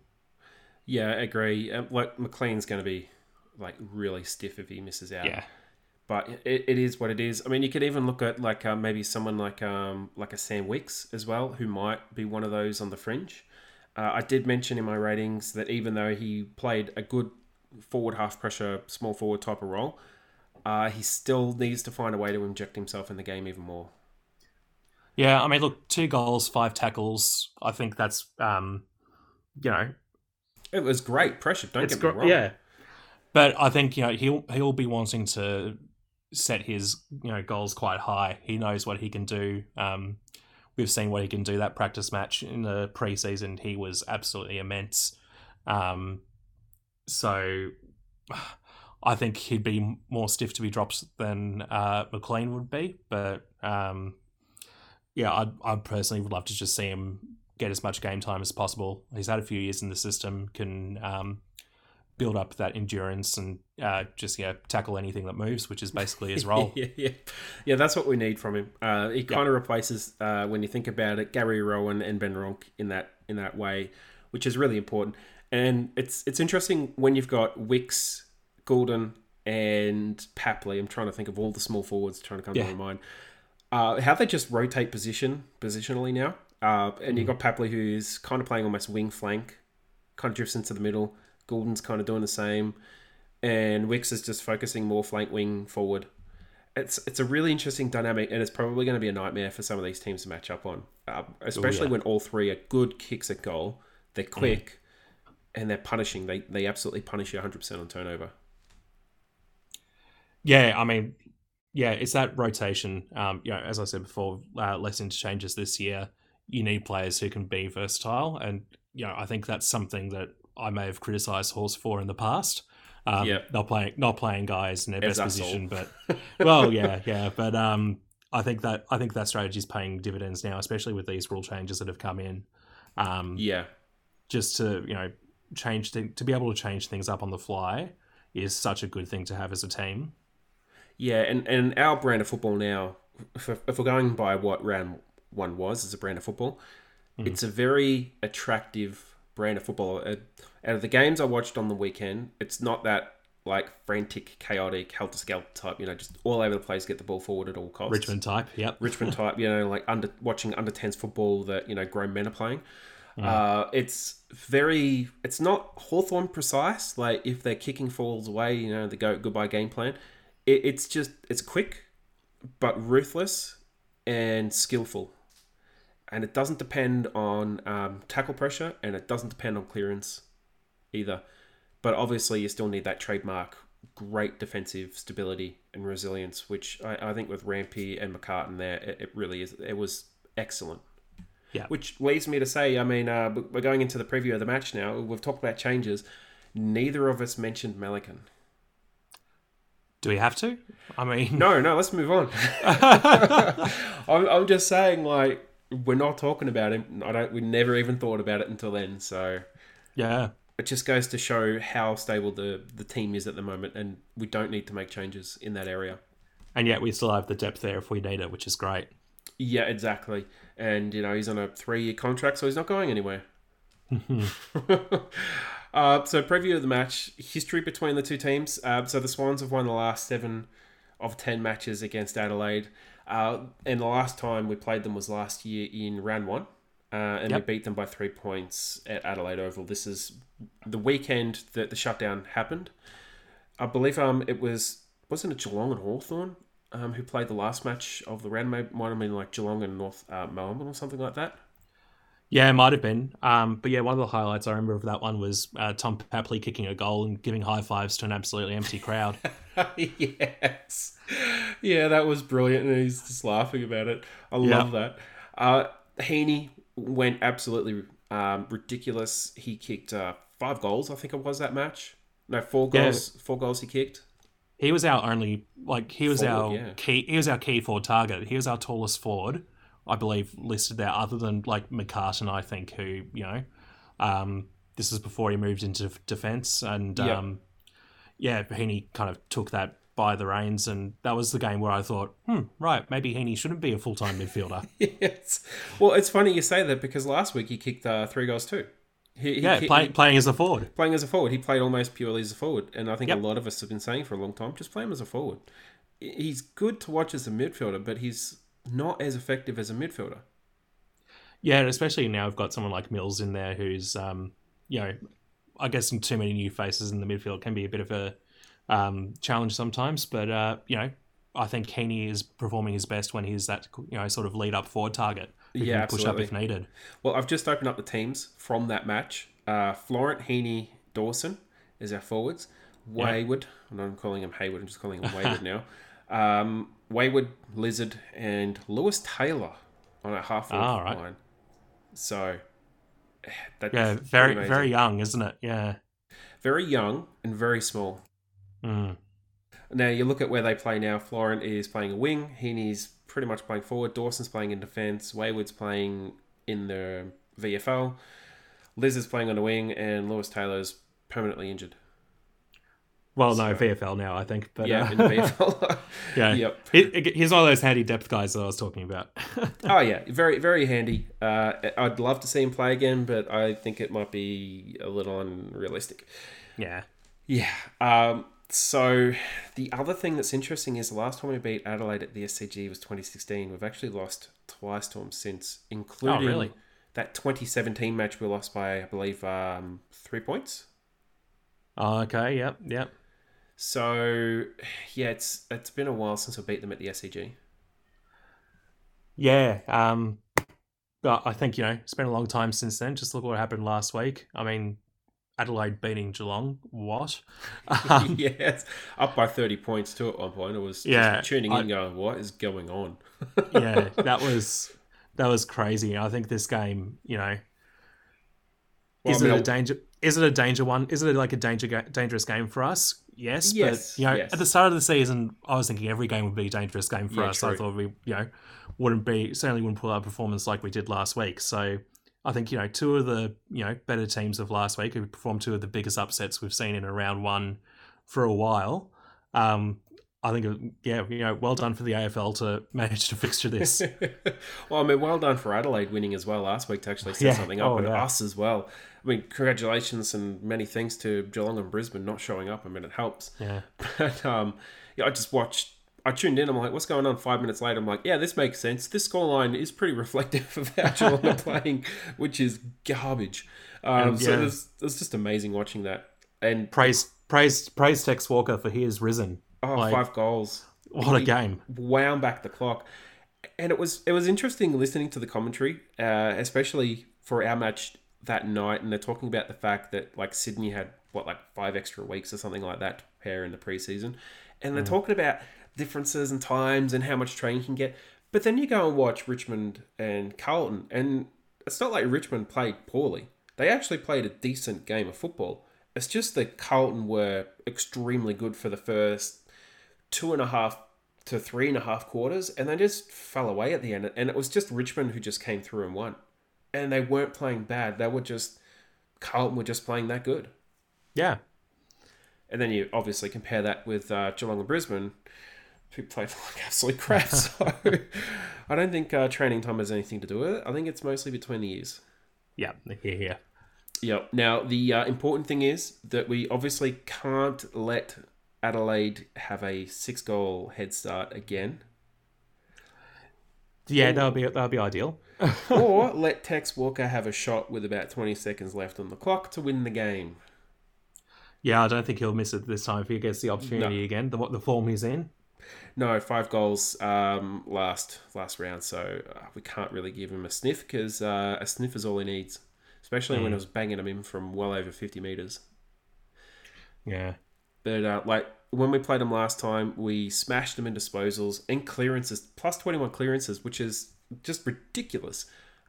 Yeah, I agree. Um, like McLean's going to be like really stiff if he misses out. Yeah, but it, it is what it is. I mean, you could even look at like uh, maybe someone like um, like a Sam Wicks as well, who might be one of those on the fringe. Uh, I did mention in my ratings that even though he played a good forward half pressure, small forward type of role, uh, he still needs to find a way to inject himself in the game even more. yeah. I mean, look, two goals, five tackles. I think that's, um, you know, It was great pressure. Don't get me gr- wrong. yeah. But I think you know he'll he'll be wanting to set his you know goals quite high. He knows what he can do. Um, we've seen what he can do. That practice match in the preseason, he was absolutely immense. Um, so I think he'd be more stiff to be dropped than uh, McLean would be. But um, yeah, I I personally would love to just see him get as much game time as possible. He's had a few years in the system, can um, build up that endurance and uh, just yeah tackle anything that moves, which is basically his role. yeah, yeah, yeah. That's what we need from him. Uh, he kind of replaces, uh, when you think about it, Gary Rohan and Ben Ronke in that in that way, which is really important. And it's it's interesting when you've got Wicks, Gulden, and Papley. I'm trying to think of all the small forwards trying to come Yeah. to my mind. Uh, how they just rotate position positionally now. Uh, and you've got Papley who's kind of playing almost wing flank, kind of drifts into the middle. Gulden's kind of doing the same, and Wicks is just focusing more flank wing forward. It's it's a really interesting dynamic, and it's probably going to be a nightmare for some of these teams to match up on, uh, especially yeah. when all three are good kicks at goal. They're quick, and they're punishing. They they absolutely punish you 100 percent on turnover. Yeah, I mean, yeah, it's that rotation. Um, you know, as I said before, uh, less interchanges this year. You need players who can be versatile, and you know, I think that's something that I may have criticised Horse for in the past. Um, Yep. not playing, not playing guys in their best all. position, but well, yeah, yeah, but um, I think that I think that strategy is paying dividends now, especially with these rule changes that have come in. Um, Yeah, just to you know change th- to be able to change things up on the fly is such a good thing to have as a team. yeah, and and our brand of football now, if, if we're going by what round one was as a brand of football, it's a very attractive brand of football. Out of the games I watched on the weekend, it's not that like frantic, chaotic, helter skelter type. You know, just all over the place, get the ball forward at all costs. Richmond type, yep. Richmond type, you know, like under watching under 10s football that, you know, grown men are playing. Uh, it's very, it's not Hawthorn precise. Like if they're kicking falls away, you know, the go goodbye game plan. It, it's just, it's quick, but ruthless and skillful. And it doesn't depend on um, tackle pressure and it doesn't depend on clearance either. But obviously, you still need that trademark great defensive stability and resilience, which I, I think with Rampe and McCartin there, it, it really is. It was excellent. Yeah. Which leads me to say, I mean, uh, we're going into the preview of the match now. We've talked about changes. Neither of us mentioned Melican. Do we have to? I mean, No, no, let's move on. I'm, I'm just saying, like, we're not talking about him. I don't. We never even thought about it until then. So yeah, it just goes to show how stable the the team is at the moment, and we don't need to make changes in that area. and yet we still have the depth there if we need it, which is great. Yeah, exactly. And you know he's on a three-year contract, so he's not going anywhere. uh, so preview of the match, history between the two teams. Uh, so the Swans have won the last seven of ten matches against Adelaide, uh, and the last time we played them was last year in round one, uh, and Yep. we beat them by three points at Adelaide Oval. This is the weekend that the shutdown happened. I believe um it was wasn't it Geelong and Hawthorn um, who played the last match of the round. Maybe might have been like Geelong and North uh, Melbourne or something like that. Yeah, it might have been. Um, but yeah, one of the highlights I remember of that one was uh, Tom Papley kicking a goal and giving high fives to an absolutely empty crowd. yes, yeah, that was brilliant, and he's just laughing about it. I Yeah. love that. Uh, Heeney went absolutely um, ridiculous. He kicked uh, five goals, I think it was that match. No, four Yeah. goals. Four goals he kicked. He was our only like he was Forward, our yeah. key he was our key forward target. He was our tallest forward, I believe, listed there, other than like McCartin, I think, who, you know, um, this is before he moved into defence and Yep. um, yeah, Heeney kind of took that by the reins and that was the game where I thought, hmm, right, maybe Heeney shouldn't be a full time midfielder. yes. Well, it's funny you say that because last week he kicked uh, three goals too. He, he yeah, ki- play, he- playing as a forward. playing as a forward. He played almost purely as a forward, and I think Yep. a lot of us have been saying for a long time, just play him as a forward. He's good to watch as a midfielder, but he's not as effective as a midfielder. Yeah, and especially now we've got someone like Mills in there who's, um, you know, I guess too many new faces in the midfield can be a bit of a um, challenge sometimes. But uh, you know, I think Heeney is performing his best when he's that you know sort of lead up forward target. Who Yeah, can push up if needed. Well, I've just opened up the teams from that match. Uh, Florent, Heeney, Dawson is our forwards. Wayward, I'm not calling him Hayward, I'm just calling him Wayward now. Um, Wayward, Lizard, and Lewis Taylor on our half forward Ah, right. line. So, that's Yeah, very amazing. very young, isn't it? Yeah, very young and very small. Mm. Now you look at where they play now. Florent is playing a wing. Heeney's pretty much playing forward. Dawson's playing in defence. Wayward's playing in the VFL. Liz is playing on the wing, and Lewis Taylor's permanently injured. Well, no, VFL now, I think. But yeah, uh, in the VFL. yeah. Yep. He- he's one of those handy depth guys that I was talking about. Oh yeah, very very handy. Uh, I'd love to see him play again, but I think it might be a little unrealistic. yeah. Yeah. Um, so the other thing that's interesting is the last time we beat Adelaide at the SCG was 2016. We've actually lost twice to them since, including Oh, really? that 2017 match we lost by, I believe, um, three points. Oh, okay. Yep. Yep. So yeah, it's it's been a while since we beat them at the SCG. Yeah. Um, but I think you know it's been a long time since then. Just look what happened last week. I mean, Adelaide beating Geelong. What? Um, yeah, it's up by 30 points too at one point. It was Yeah, just tuning I- in, going, "What is going on?" yeah, that was that was crazy. I think this game, you know, Well, is I mean, it a danger? Is it a danger one? Is it like a danger dangerous game for us? Yes, Yes, but you know, yes. at the start of the season, I was thinking every game would be a dangerous game for Yeah, us. I thought we, you know, wouldn't be certainly wouldn't pull out a performance like we did last week. So I think you know two of the you know better teams of last week who performed two of the biggest upsets we've seen in a round one for a while. Um, I think yeah, you know, well done for the AFL to manage to fixture this. well, I mean, well done for Adelaide winning as well last week to actually set Yeah. something up, Oh, and yeah. us as well. I mean, congratulations and many thanks to Geelong and Brisbane not showing up. I mean, it helps. yeah. But um, yeah, I just watched. I tuned in. I'm like, what's going on? Five minutes later, I'm like, yeah, this makes sense. This scoreline is pretty reflective of how Geelong are playing, which is garbage. Um, And, so yeah. it was, it was just amazing watching that. And praise praise praise Tex Walker for his risen. oh, Like- five goals. What a game! wound back the clock. And it was it was interesting listening to the commentary, uh, especially for our match that night. And they're talking about the fact that like Sydney had what like five extra weeks or something like that to prepare in the preseason, and they're talking about differences and times and how much training you can get. But then you go and watch Richmond and Carlton, and it's not like Richmond played poorly. They actually played a decent game of football. It's just that Carlton were extremely good for the first two and a half to three and a half quarters, and they just fell away at the end. And it was just Richmond who just came through and won. And they weren't playing bad. They were just Carlton were just playing that good. Yeah, And then you obviously compare that with uh, Geelong and Brisbane, who played like absolute crap. So I don't think uh, training time has anything to do with it. I think it's mostly between the years. yeah, here, here. Yep. Now the uh, important thing is that we obviously can't let Adelaide have a six-goal head start again. Yeah, that'll be that'll be ideal. or let Tex Walker have a shot with about 20 seconds left on the clock to win the game. Yeah, I don't think he'll miss it this time if he gets the opportunity again. The what the form he's in. No, five goals um, last last round, so uh, we can't really give him a sniff because uh, a sniff is all he needs, especially when I was banging him in from well over 50 meters. Yeah, But uh, like when we played him last time, we smashed him in disposals and clearances, plus 21 clearances, which is just ridiculous.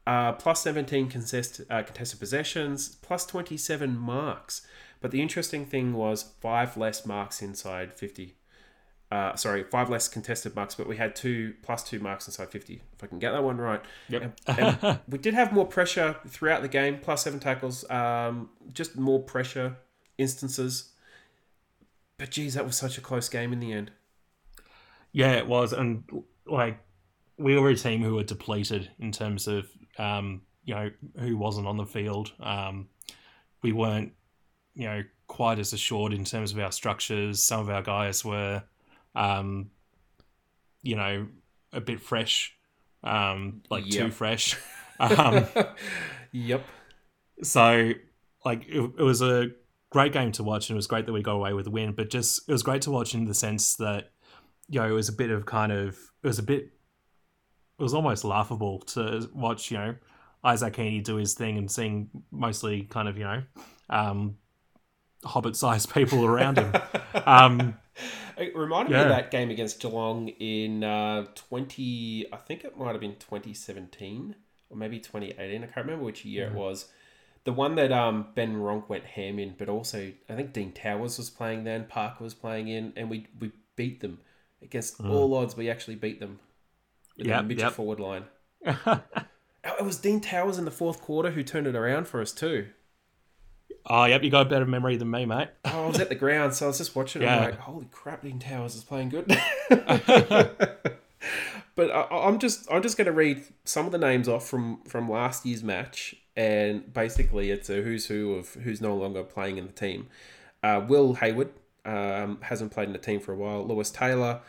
Uh, plus 17 contest, uh, contested possessions, plus 27 marks. But the interesting thing was five less marks inside 50. Uh, sorry, five less contested marks, but we had two plus two marks inside 50. If I can get that one right. Yep. And- and we did have more pressure throughout the game, plus seven tackles, um, just more pressure instances. But geez, that was such a close game in the end. yeah, it was, and like we were a team who were depleted in terms of um, you know who wasn't on the field. Um, we weren't you know quite as assured in terms of our structures. Some of our guys were, um, you know, a bit fresh, um, like too fresh. Um, Yep. so like it, it was a great game to watch and it was great that we got away with a win but just it was great to watch in the sense that you know it was a bit of kind of it was a bit it was almost laughable to watch you know isaac Heeney do his thing and seeing mostly kind of you know um hobbit sized people around him um It reminded me of that game against Geelong in uh, 20, I think it might have been 2017 or maybe 2018. I can't remember which year Mm. it was. the one that um, Ben Ronke went ham in, but also I think Dean Towers was playing then, Parker was playing in, and we we beat them against all odds. We actually beat them with Yep, midget yep. forward line. It was Dean Towers in the fourth quarter who turned it around for us too. Oh, yep, you got a better memory than me, mate. Oh, I was at the ground, so I was just watching. it. I'm like, holy crap, Dean Towers is playing good. but I, I'm just I'm just going to read some of the names off from from last year's match, and basically it's a who's who of who's no longer playing in the team. Uh, Will Hayward um, hasn't played in the team for a while. Lewis Taylor,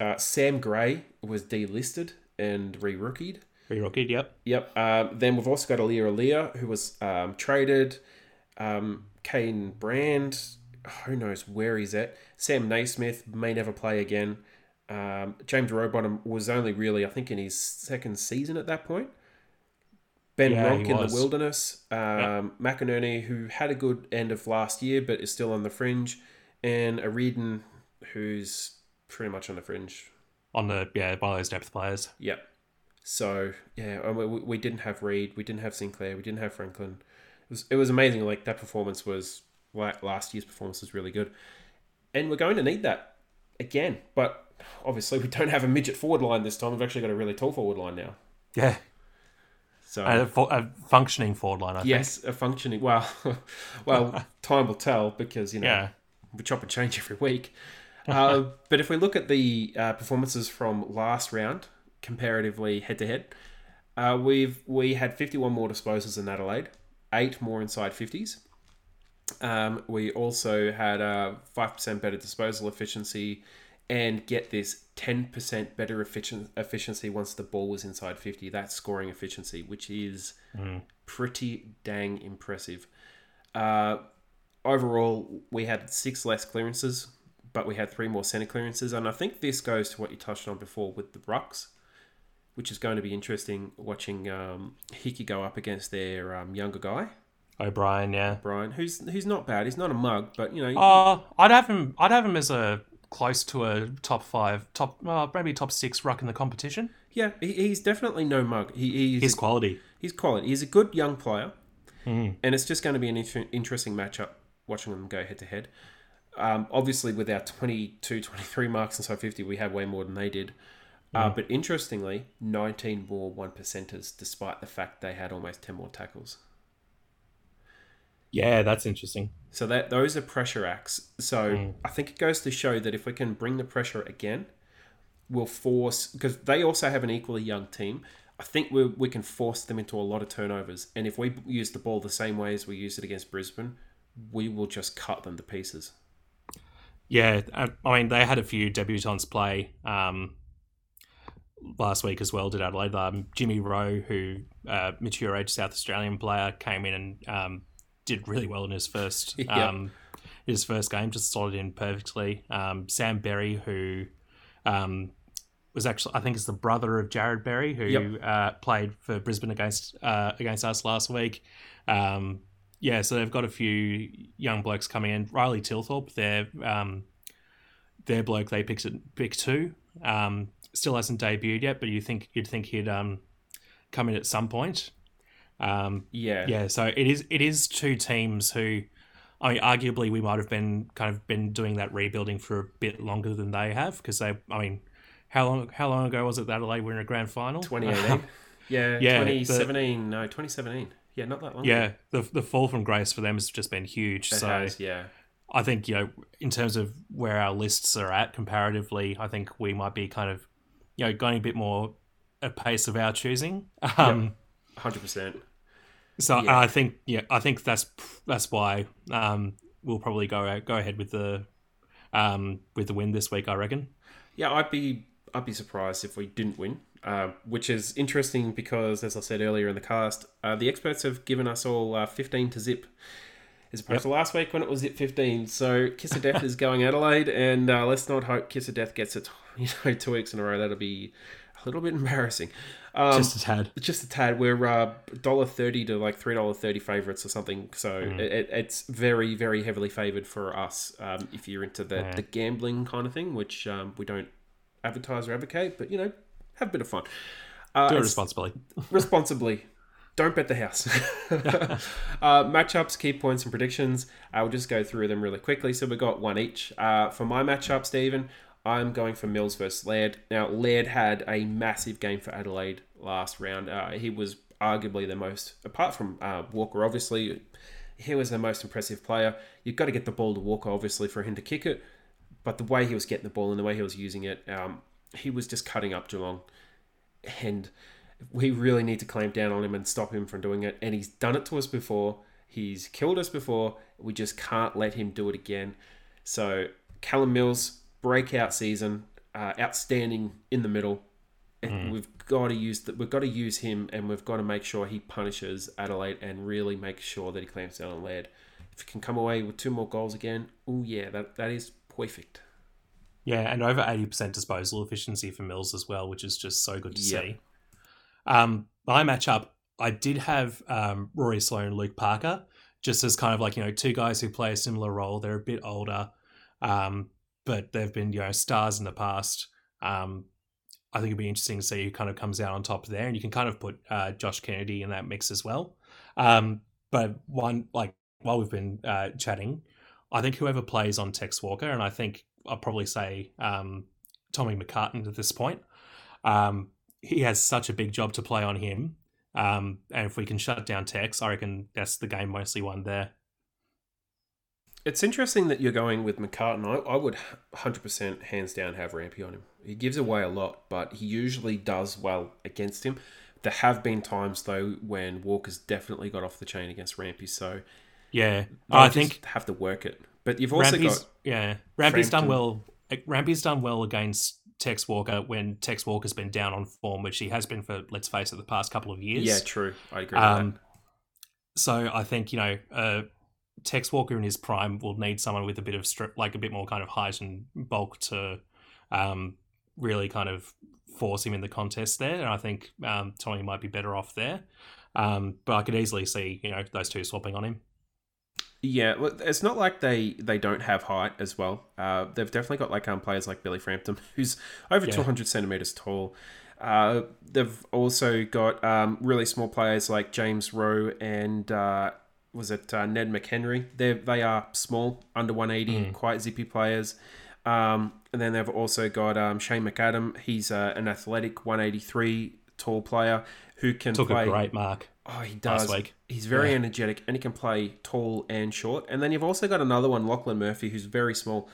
uh, Sam Gray was delisted and re-rookied. Rocket, yep. Yep. Um, then we've also got Aliir Aliir, who was um, traded. Um, Kane Brand, who knows where he's at. Sam Naismith may never play again. Um, James Rowbottom was only really, I think, in his second season at that point. Ben Yeah, Ronke in was. the wilderness. Um, McInerney, who had a good end of last year but is still on the fringe. And Aridin, who's pretty much on the fringe On the yeah, one of those depth players. Yep. So yeah, we, we didn't have Reid, we didn't have Sinclair, we didn't have Franklin. It was it was amazing. Like that performance was like last year's performance was really good, and we're going to need that again. But obviously, we don't have a midget forward line this time. We've actually got a really tall forward line now. Yeah, So a, a functioning forward line. I think. yes, a functioning. Well, well, time will tell because you know Yeah. we chop and change every week. Uh, but if we look at the uh, performances from last round, comparatively head to head, uh, we've we had 51 more disposals in Adelaide, eight more inside 50s. Um, we also had a five percent better disposal efficiency, and get this 10% better efficiency once the ball was inside 50. That's scoring efficiency, which is pretty dang impressive. Uh, overall, we had six less clearances, but we had three more centre clearances. And I think this goes to what you touched on before with the rucks, which is going to be interesting watching um, Hickey go up against their um, younger guy, O'Brien. Yeah. Brian, who's who's not bad. He's not a mug, but you know, Uh, I'd have him. I'd have him as a close to a top five, top uh, maybe top six ruck in the competition. yeah, he, he's definitely no mug. He, he's His quality. He's quality. He's a good young player, and it's just going to be an inter- interesting matchup watching them go head to head. Um, obviously, with our 22, 23 marks and so 50, we have way more than they did. Uh, but interestingly, 19 more one percenters, despite the fact they had almost 10 more tackles. Yeah, that's interesting. So that those are pressure acts. So I think it goes to show that if we can bring the pressure again, we'll force because they also have an equally young team. I think we we can force them into a lot of turnovers, and if we use the ball the same way as we used it against Brisbane, we will just cut them to pieces. Yeah, I, I mean they had a few debutants play um, last week as well. Did Adelaide? Um, Jimmy Rowe, who uh, mature age South Australian player, came in and um, did really well in his first Yep. um, his first game, just slotted in perfectly. Um, Sam Berry, who um, was actually I think is the brother of Jarrod Berry, who Yep. uh, played for Brisbane against uh, against us last week. Um, yeah, so they've got a few young blokes coming in. Riley Thilthorpe, their um, their bloke they picked at pick two, um, still hasn't debuted yet, but you think you'd think he'd um, come in at some point. Um, Yeah, yeah, so it is it is two teams who, I mean, arguably we might have been kind of been doing that rebuilding for a bit longer than they have because they, I mean, how long how long ago was it that Adelaide were in a grand final? 2018. yeah, Yeah, the- 2017. no, 2017. Yeah, not that long. yeah, the the fall from grace for them has just been huge. It so has, yeah. I think you know, in terms of where our lists are at comparatively, I think we might be kind of, you know, going a bit more at pace of our choosing. Um, Hundred percent. So Yeah. I think yeah, I think that's that's why um, we'll probably go go ahead with the um, with the win this week. I reckon. Yeah, I'd be I'd be surprised if we didn't win. Uh, which is interesting because, as I said earlier in the cast, uh, the experts have given us all uh, 15 to zip, as opposed Yep. to last week when it was zip 15. So Kiss of Death is going Adelaide, and uh, let's not hope Kiss of Death gets it. You know, two weeks in a row. That'll be a little bit embarrassing. Um, Just a tad. just a tad. We're uh, dollar thirty to like three dollar thirty favorites or something. So Mm. it, it, it's very very heavily favored for us um, if you're into the, Yeah. the gambling kind of thing, which um, we don't advertise or advocate, but you know, have a bit of fun. Uh, Do it responsibly. responsibly. don't bet the house. uh, matchups, key points, and predictions. I'll just go through them really quickly. So we got one each. Uh, for my matchup, Stephen, I'm going for Mills versus Laird. Now, Laird had a massive game for Adelaide last round. Uh, he was arguably the most, apart from uh, Walker, obviously, he was the most impressive player. You've got to get the ball to Walker, obviously, for him to kick it. But the way he was getting the ball and the way he was using it, um, he was just cutting up Geelong. And we really need to clamp down on him and stop him from doing it. And he's done it to us before. He's killed us before. We just can't let him do it again. So Callum Mills, breakout season, uh, outstanding in the middle. Mm. We've got to use that. We've got to use him, and we've got to make sure he punishes Adelaide and really make sure that he clamps down on Laird. If he can come away with two more goals again, oh yeah, that that is perfect. Yeah, and over eighty percent disposal efficiency for Mills as well, which is just so good to yep. see. Um, my matchup, I did have um, Rory Sloane, Luke Parker, just as kind of like you know two guys who play a similar role. They're a bit older, um, but they've been you know stars in the past. Um, I think it'd be interesting to see who kind of comes out on top there, and you can kind of put uh, Josh Kennedy in that mix as well. Um, but one like while we've been uh, chatting, I think whoever plays on Tex Walker, and I think I'll probably say um, Tommy McCartin at this point. Um, he has such a big job to play on him. Um, and if we can shut down Tex, I reckon that's the game mostly won there. It's interesting that you're going with McCartin. I, I would 100% hands down have Rampe on him. He gives away a lot, but he usually does well against him. There have been times though when Walker's definitely got off the chain against Rampe, so yeah, I think you have to work it. But you've also Rampe's, got yeah, Rampe's done well. Rampe's done well against Tex Walker when Tex Walker's been down on form, which he has been for, let's face it, the past couple of years. Yeah, true. I agree um, So I think, you know, uh, Tex Walker in his prime will need someone with a bit of, strip, like a bit more kind of height and bulk to um, really kind of force him in the contest there. And I think um, Tommy might be better off there. Um, but I could easily see, you know, those two swapping on him. Yeah, it's not like they they don't have height as well. Uh, they've definitely got like um, players like Billy Frampton, who's over yeah. 200 centimeters tall. Uh, they've also got um, really small players like James Rowe and uh, was it uh, Ned McHenry? They they are small, under 180, mm. quite zippy players. Um, and then they've also got um, Shane McAdam. He's uh, an athletic 183 tall player who can Took play. a great mark. Oh, he does. He's very yeah. energetic and he can play tall and short. And then you've also got another one, Lachlan Murphy, who's very small.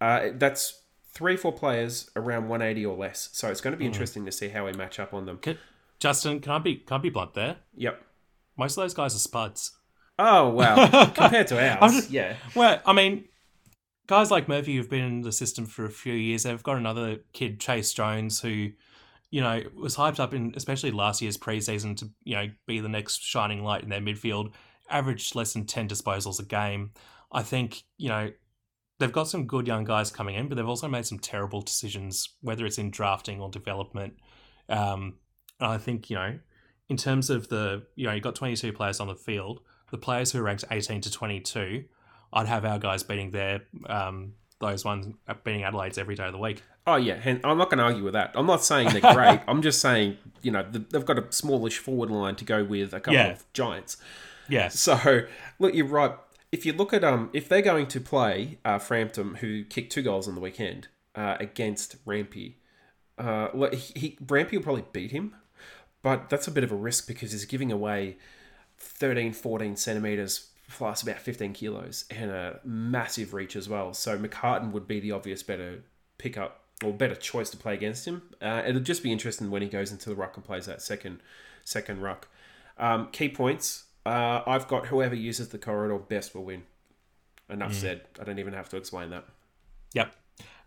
Uh, that's three, four players around 180 or less. So it's going to be mm. interesting to see how we match up on them. Can, Justin, can I be can I be blunt there? Yep. Most of those guys are spuds. Oh well, compared to ours, just, yeah. Well, I mean, guys like Murphy who've been in the system for a few years. They've got another kid, Chase Jones, who you know, was hyped up in especially last year's preseason to, you know, be the next shining light in their midfield, averaged less than 10 disposals a game. I think, you know, they've got some good young guys coming in, but they've also made some terrible decisions, whether it's in drafting or development. Um, and I think, you know, in terms of the, you know, you've got 22 players on the field, the players who are ranked 18 to 22, I'd have our guys beating their, um, those ones beating Adelaide's every day of the week. Oh yeah, I'm not going to argue with that. I'm not saying they're great. I'm just saying you know they've got a smallish forward line to go with a couple yeah. of giants. Yeah. So look, you're right. If you look at um, if they're going to play uh, Frampton, who kicked two goals on the weekend uh, against Rampe, uh, he, he Rampe will probably beat him, but that's a bit of a risk because he's giving away 13, 14 centimeters plus about 15 kilos and a massive reach as well. So McCartin would be the obvious better pickup or better choice to play against him. Uh, it'll just be interesting when he goes into the ruck and plays that second second ruck. Um, key points. Uh, I've got whoever uses the corridor best will win. Enough mm. said. I don't even have to explain that. Yep.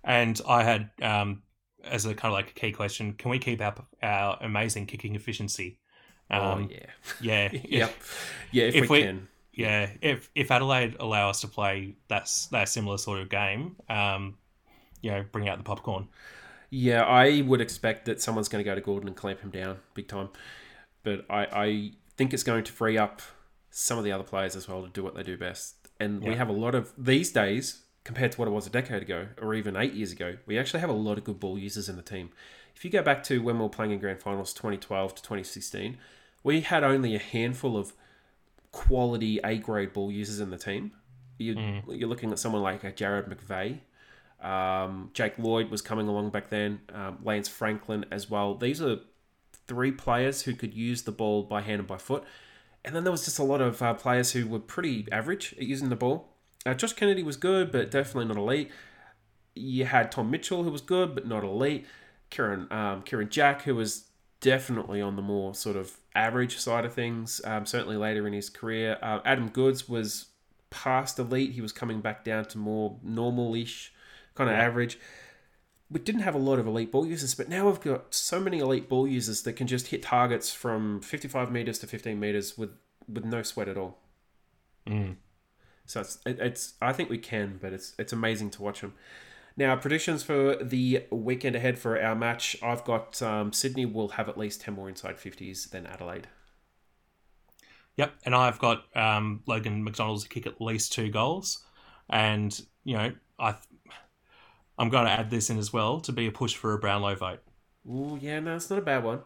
And I had um, as a kind of like a key question: Can we keep up our amazing kicking efficiency? Oh, um, oh yeah, yeah, yep, yeah. If, if we, we, can, yeah. If if Adelaide allow us to play that that similar sort of game, um, you know, bring out the popcorn. Yeah, I would expect that someone's going to go to Gordon and clamp him down big time. But I, I think it's going to free up some of the other players as well to do what they do best. And yeah. we have a lot of these days compared to what it was a decade ago or even eight years ago. We actually have a lot of good ball users in the team. If you go back to when we were playing in grand finals 2012 to 2016, we had only a handful of quality A grade ball users in the team. You, Mm. You're looking at someone like a Jarrad McVeigh. Um, Jake Lloyd was coming along back then. Um, Lance Franklin as well. These are three players who could use the ball by hand and by foot. And then there was just a lot of uh, players who were pretty average at using the ball. Uh, Josh Kennedy was good, but definitely not elite. You had Tom Mitchell, who was good, but not elite. Kieran, um, Kieran Jack, who was definitely on the more sort of average side of things, um, certainly later in his career. Uh, Adam Goodes was past elite. He was coming back down to more normal-ish, kind of average. We didn't have a lot of elite ball users, but now we've got so many elite ball users that can just hit targets from 55 meters to 15 meters with, with no sweat at all. Mm. So it's, it, it's I think we can, but it's it's amazing to watch them. Now predictions for the weekend ahead for our match. I've got um, Sydney will have at least ten more inside fifties than Adelaide. Yep, and I've got um, Logan McDonald's to kick at least two goals, and you know I, I'm going to add this in as well to be a push for a Brownlow vote. Oh, yeah, no, it's not a bad one.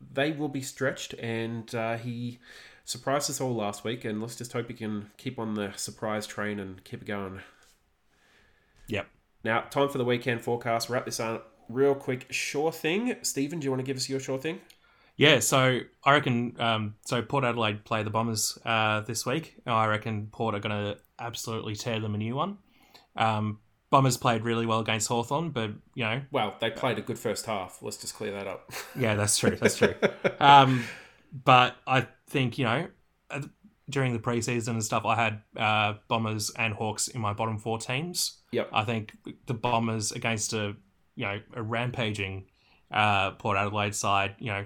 They will be stretched, and uh, he surprised us all last week. And let's just hope he can keep on the surprise train and keep it going. Yep. Now, time for the weekend forecast. Wrap this up real quick. Sure thing, Stephen. Do you want to give us your sure thing? Yeah, so I reckon. Um, so Port Adelaide play the Bombers uh, this week. I reckon Port are going to absolutely tear them a new one. Um, Bombers played really well against Hawthorn, but you know, Well, they played a good first half. Let's just clear that up. yeah, that's true. That's true. um, but I think you know uh, during the preseason and stuff, I had uh, Bombers and Hawks in my bottom four teams. Yep. I think the Bombers against a you know a rampaging uh, Port Adelaide side, you know,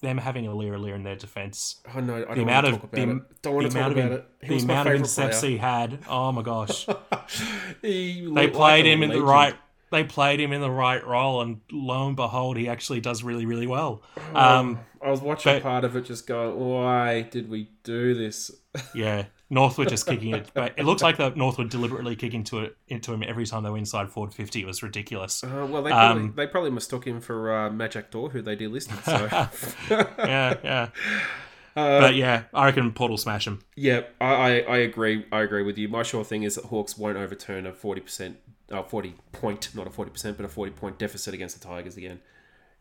them having a Lear Lear in their defence. Oh no, I The don't amount want of talk about the, it. Don't want to talk amount of about in- it. He the amount of intercepts player. he had. Oh my gosh, He they looked like played him in the right. They played him in the right role, and lo and behold, he actually does really, really well. Oh, Um, I was watching but- part of it, just going, "Why did we do this?" Yeah, Northwood just kicking it, but it looks like the Northwood deliberately kicking to it into him every time they were inside forward fifty. It was ridiculous. Uh, well, they probably, Um, they probably mistook him for uh, Magic Door, who they delisted. So, yeah, yeah. uh, But yeah, I reckon Port will smash him. yeah, I, I, I agree. I agree with you. My sure thing is that Hawks won't overturn a forty percent, uh, forty point, not a forty percent, but a forty point deficit against the Tigers again.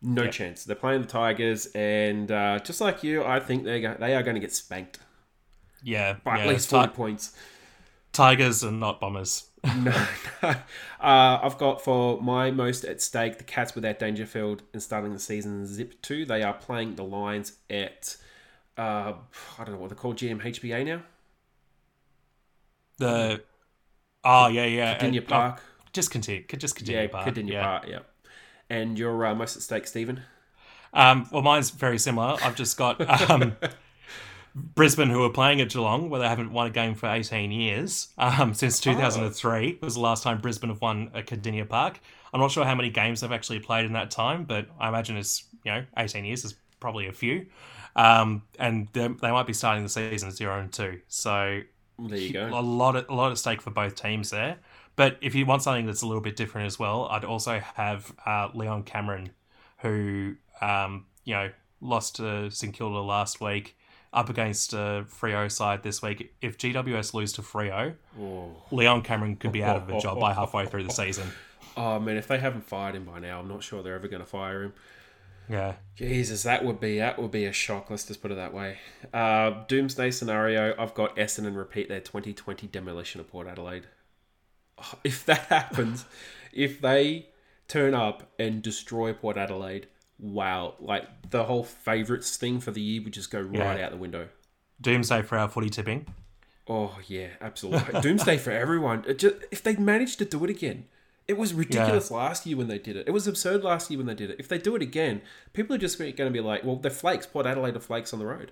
No Yep. chance. They're playing the Tigers, and uh, just like you, I think they they are going to get spanked Yeah, by yeah. at least Ti- forty points. Tigers and not Bombers. no, no. Uh, I've got for my most at stake the Cats without Dangerfield and starting the season zip two. They are playing the Lions at uh, I don't know what they're called GMHBA now. The oh yeah, yeah. Virginia uh, Park. oh, just continue. Just continue. yeah, Park. Virginia yeah. Park. Yeah. And your uh, most at stake, Stephen. Um, well, mine's very similar. I've just got um, Brisbane, who are playing at Geelong, where they haven't won a game for 18 years. Um, since 2003 was the last time Brisbane have won at Kardinia Park. I'm not sure how many games they've actually played in that time, but I imagine it's, you know, 18 years is probably a few. Um, and they they might be starting the season 0 and 2. So There you go. a lot of a lot at stake for both teams there. But if you want something that's a little bit different as well, I'd also have uh, Leon Cameron, who um, you know lost to St Kilda last week, up against a Freo side this week. If GWS lose to Freo, Oh. Leon Cameron could be out of a job by halfway through the season. oh man, if they haven't fired him by now, I'm not sure they're ever going to fire him. Yeah, Jesus, that would be that would be a shock. Let's just put it that way. Uh, doomsday scenario. I've got Essendon repeat their 2020 demolition of Port Adelaide. Oh, If that happens, if they turn up and destroy Port Adelaide, wow! Like the whole favourites thing for the year would just go right Yeah. out the window. doomsday for our footy tipping. Oh yeah, absolutely. Doomsday for everyone. Just, if they managed to do it again, it was ridiculous last year when they did it. It was absurd last year when they did it. If they do it again, people are just going to be like, "Well, they're flakes. Port Adelaide are flakes on the road."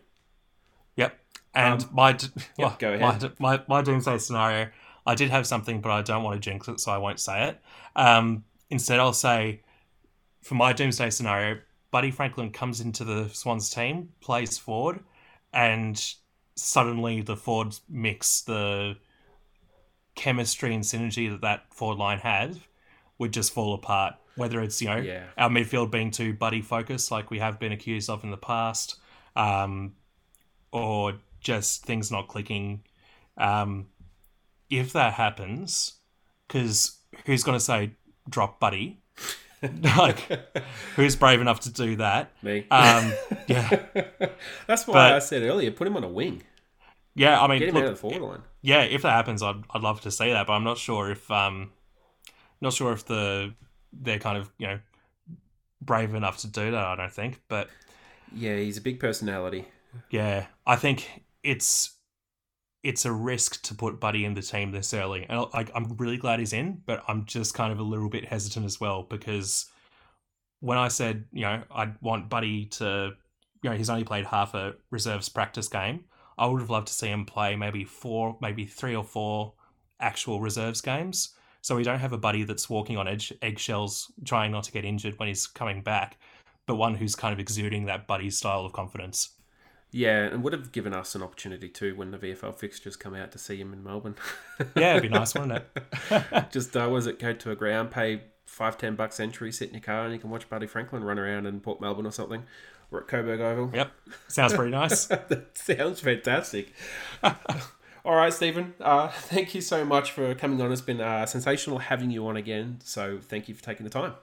Yep. And my, d- well, Um, go my ahead. d- My, my doomsday scenario, I did have something, but I don't want to jinx it, so I won't say it. Um, instead, I'll say, for my doomsday scenario, Buddy Franklin comes into the Swans team, plays forward, and suddenly the forwards mix the chemistry and synergy that that forward line had would just fall apart. Whether it's you know Yeah. our midfield being too buddy focused, like we have been accused of in the past, um, or just things not clicking. Um, if that happens, because who's going to say drop Buddy? like, who's brave enough to do that? Me. Um, yeah, That's why but- I said earlier, put him on a wing. yeah. I mean, Get him look, out of the forward line. yeah, if that happens, I'd I'd love to see that, but I'm not sure if um, not sure if the they're kind of you know brave enough to do that. I don't think, but Yeah, he's a big personality. yeah, I think it's it's a risk to put Buddy in the team this early, and uh, like I'm really glad he's in, but I'm just kind of a little bit hesitant as well because when I said you know I'd want Buddy to you know he's only played half a reserves practice game. I would have loved to see him play maybe four, maybe three or four actual reserves games. So we don't have a buddy that's walking on edge, eggshells, trying not to get injured when he's coming back, but one who's kind of exuding that buddy style of confidence. Yeah, and would have given us an opportunity too when the VFL fixtures come out to see him in Melbourne. Yeah, it'd be nice, wouldn't it? Just uh, was it go to a ground, pay five ten bucks entry, sit in your car, and you can watch Buddy Franklin run around in Port Melbourne or something, or at Coburg Oval. Yep, sounds pretty nice. that sounds fantastic. All right, Stephen. Uh, thank you so much for coming on. It's been uh, sensational having you on again. So thank you for taking the time.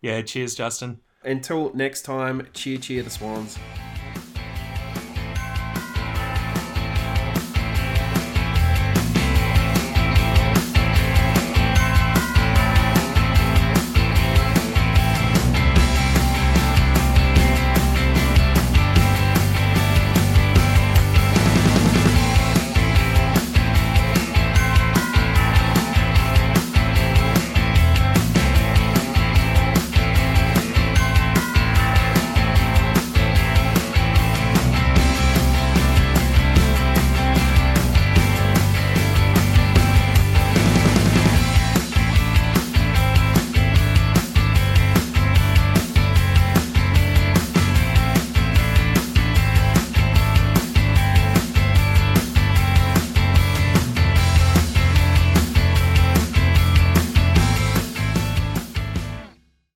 Yeah, cheers, Justin. Until next time, cheer, cheer the Swans.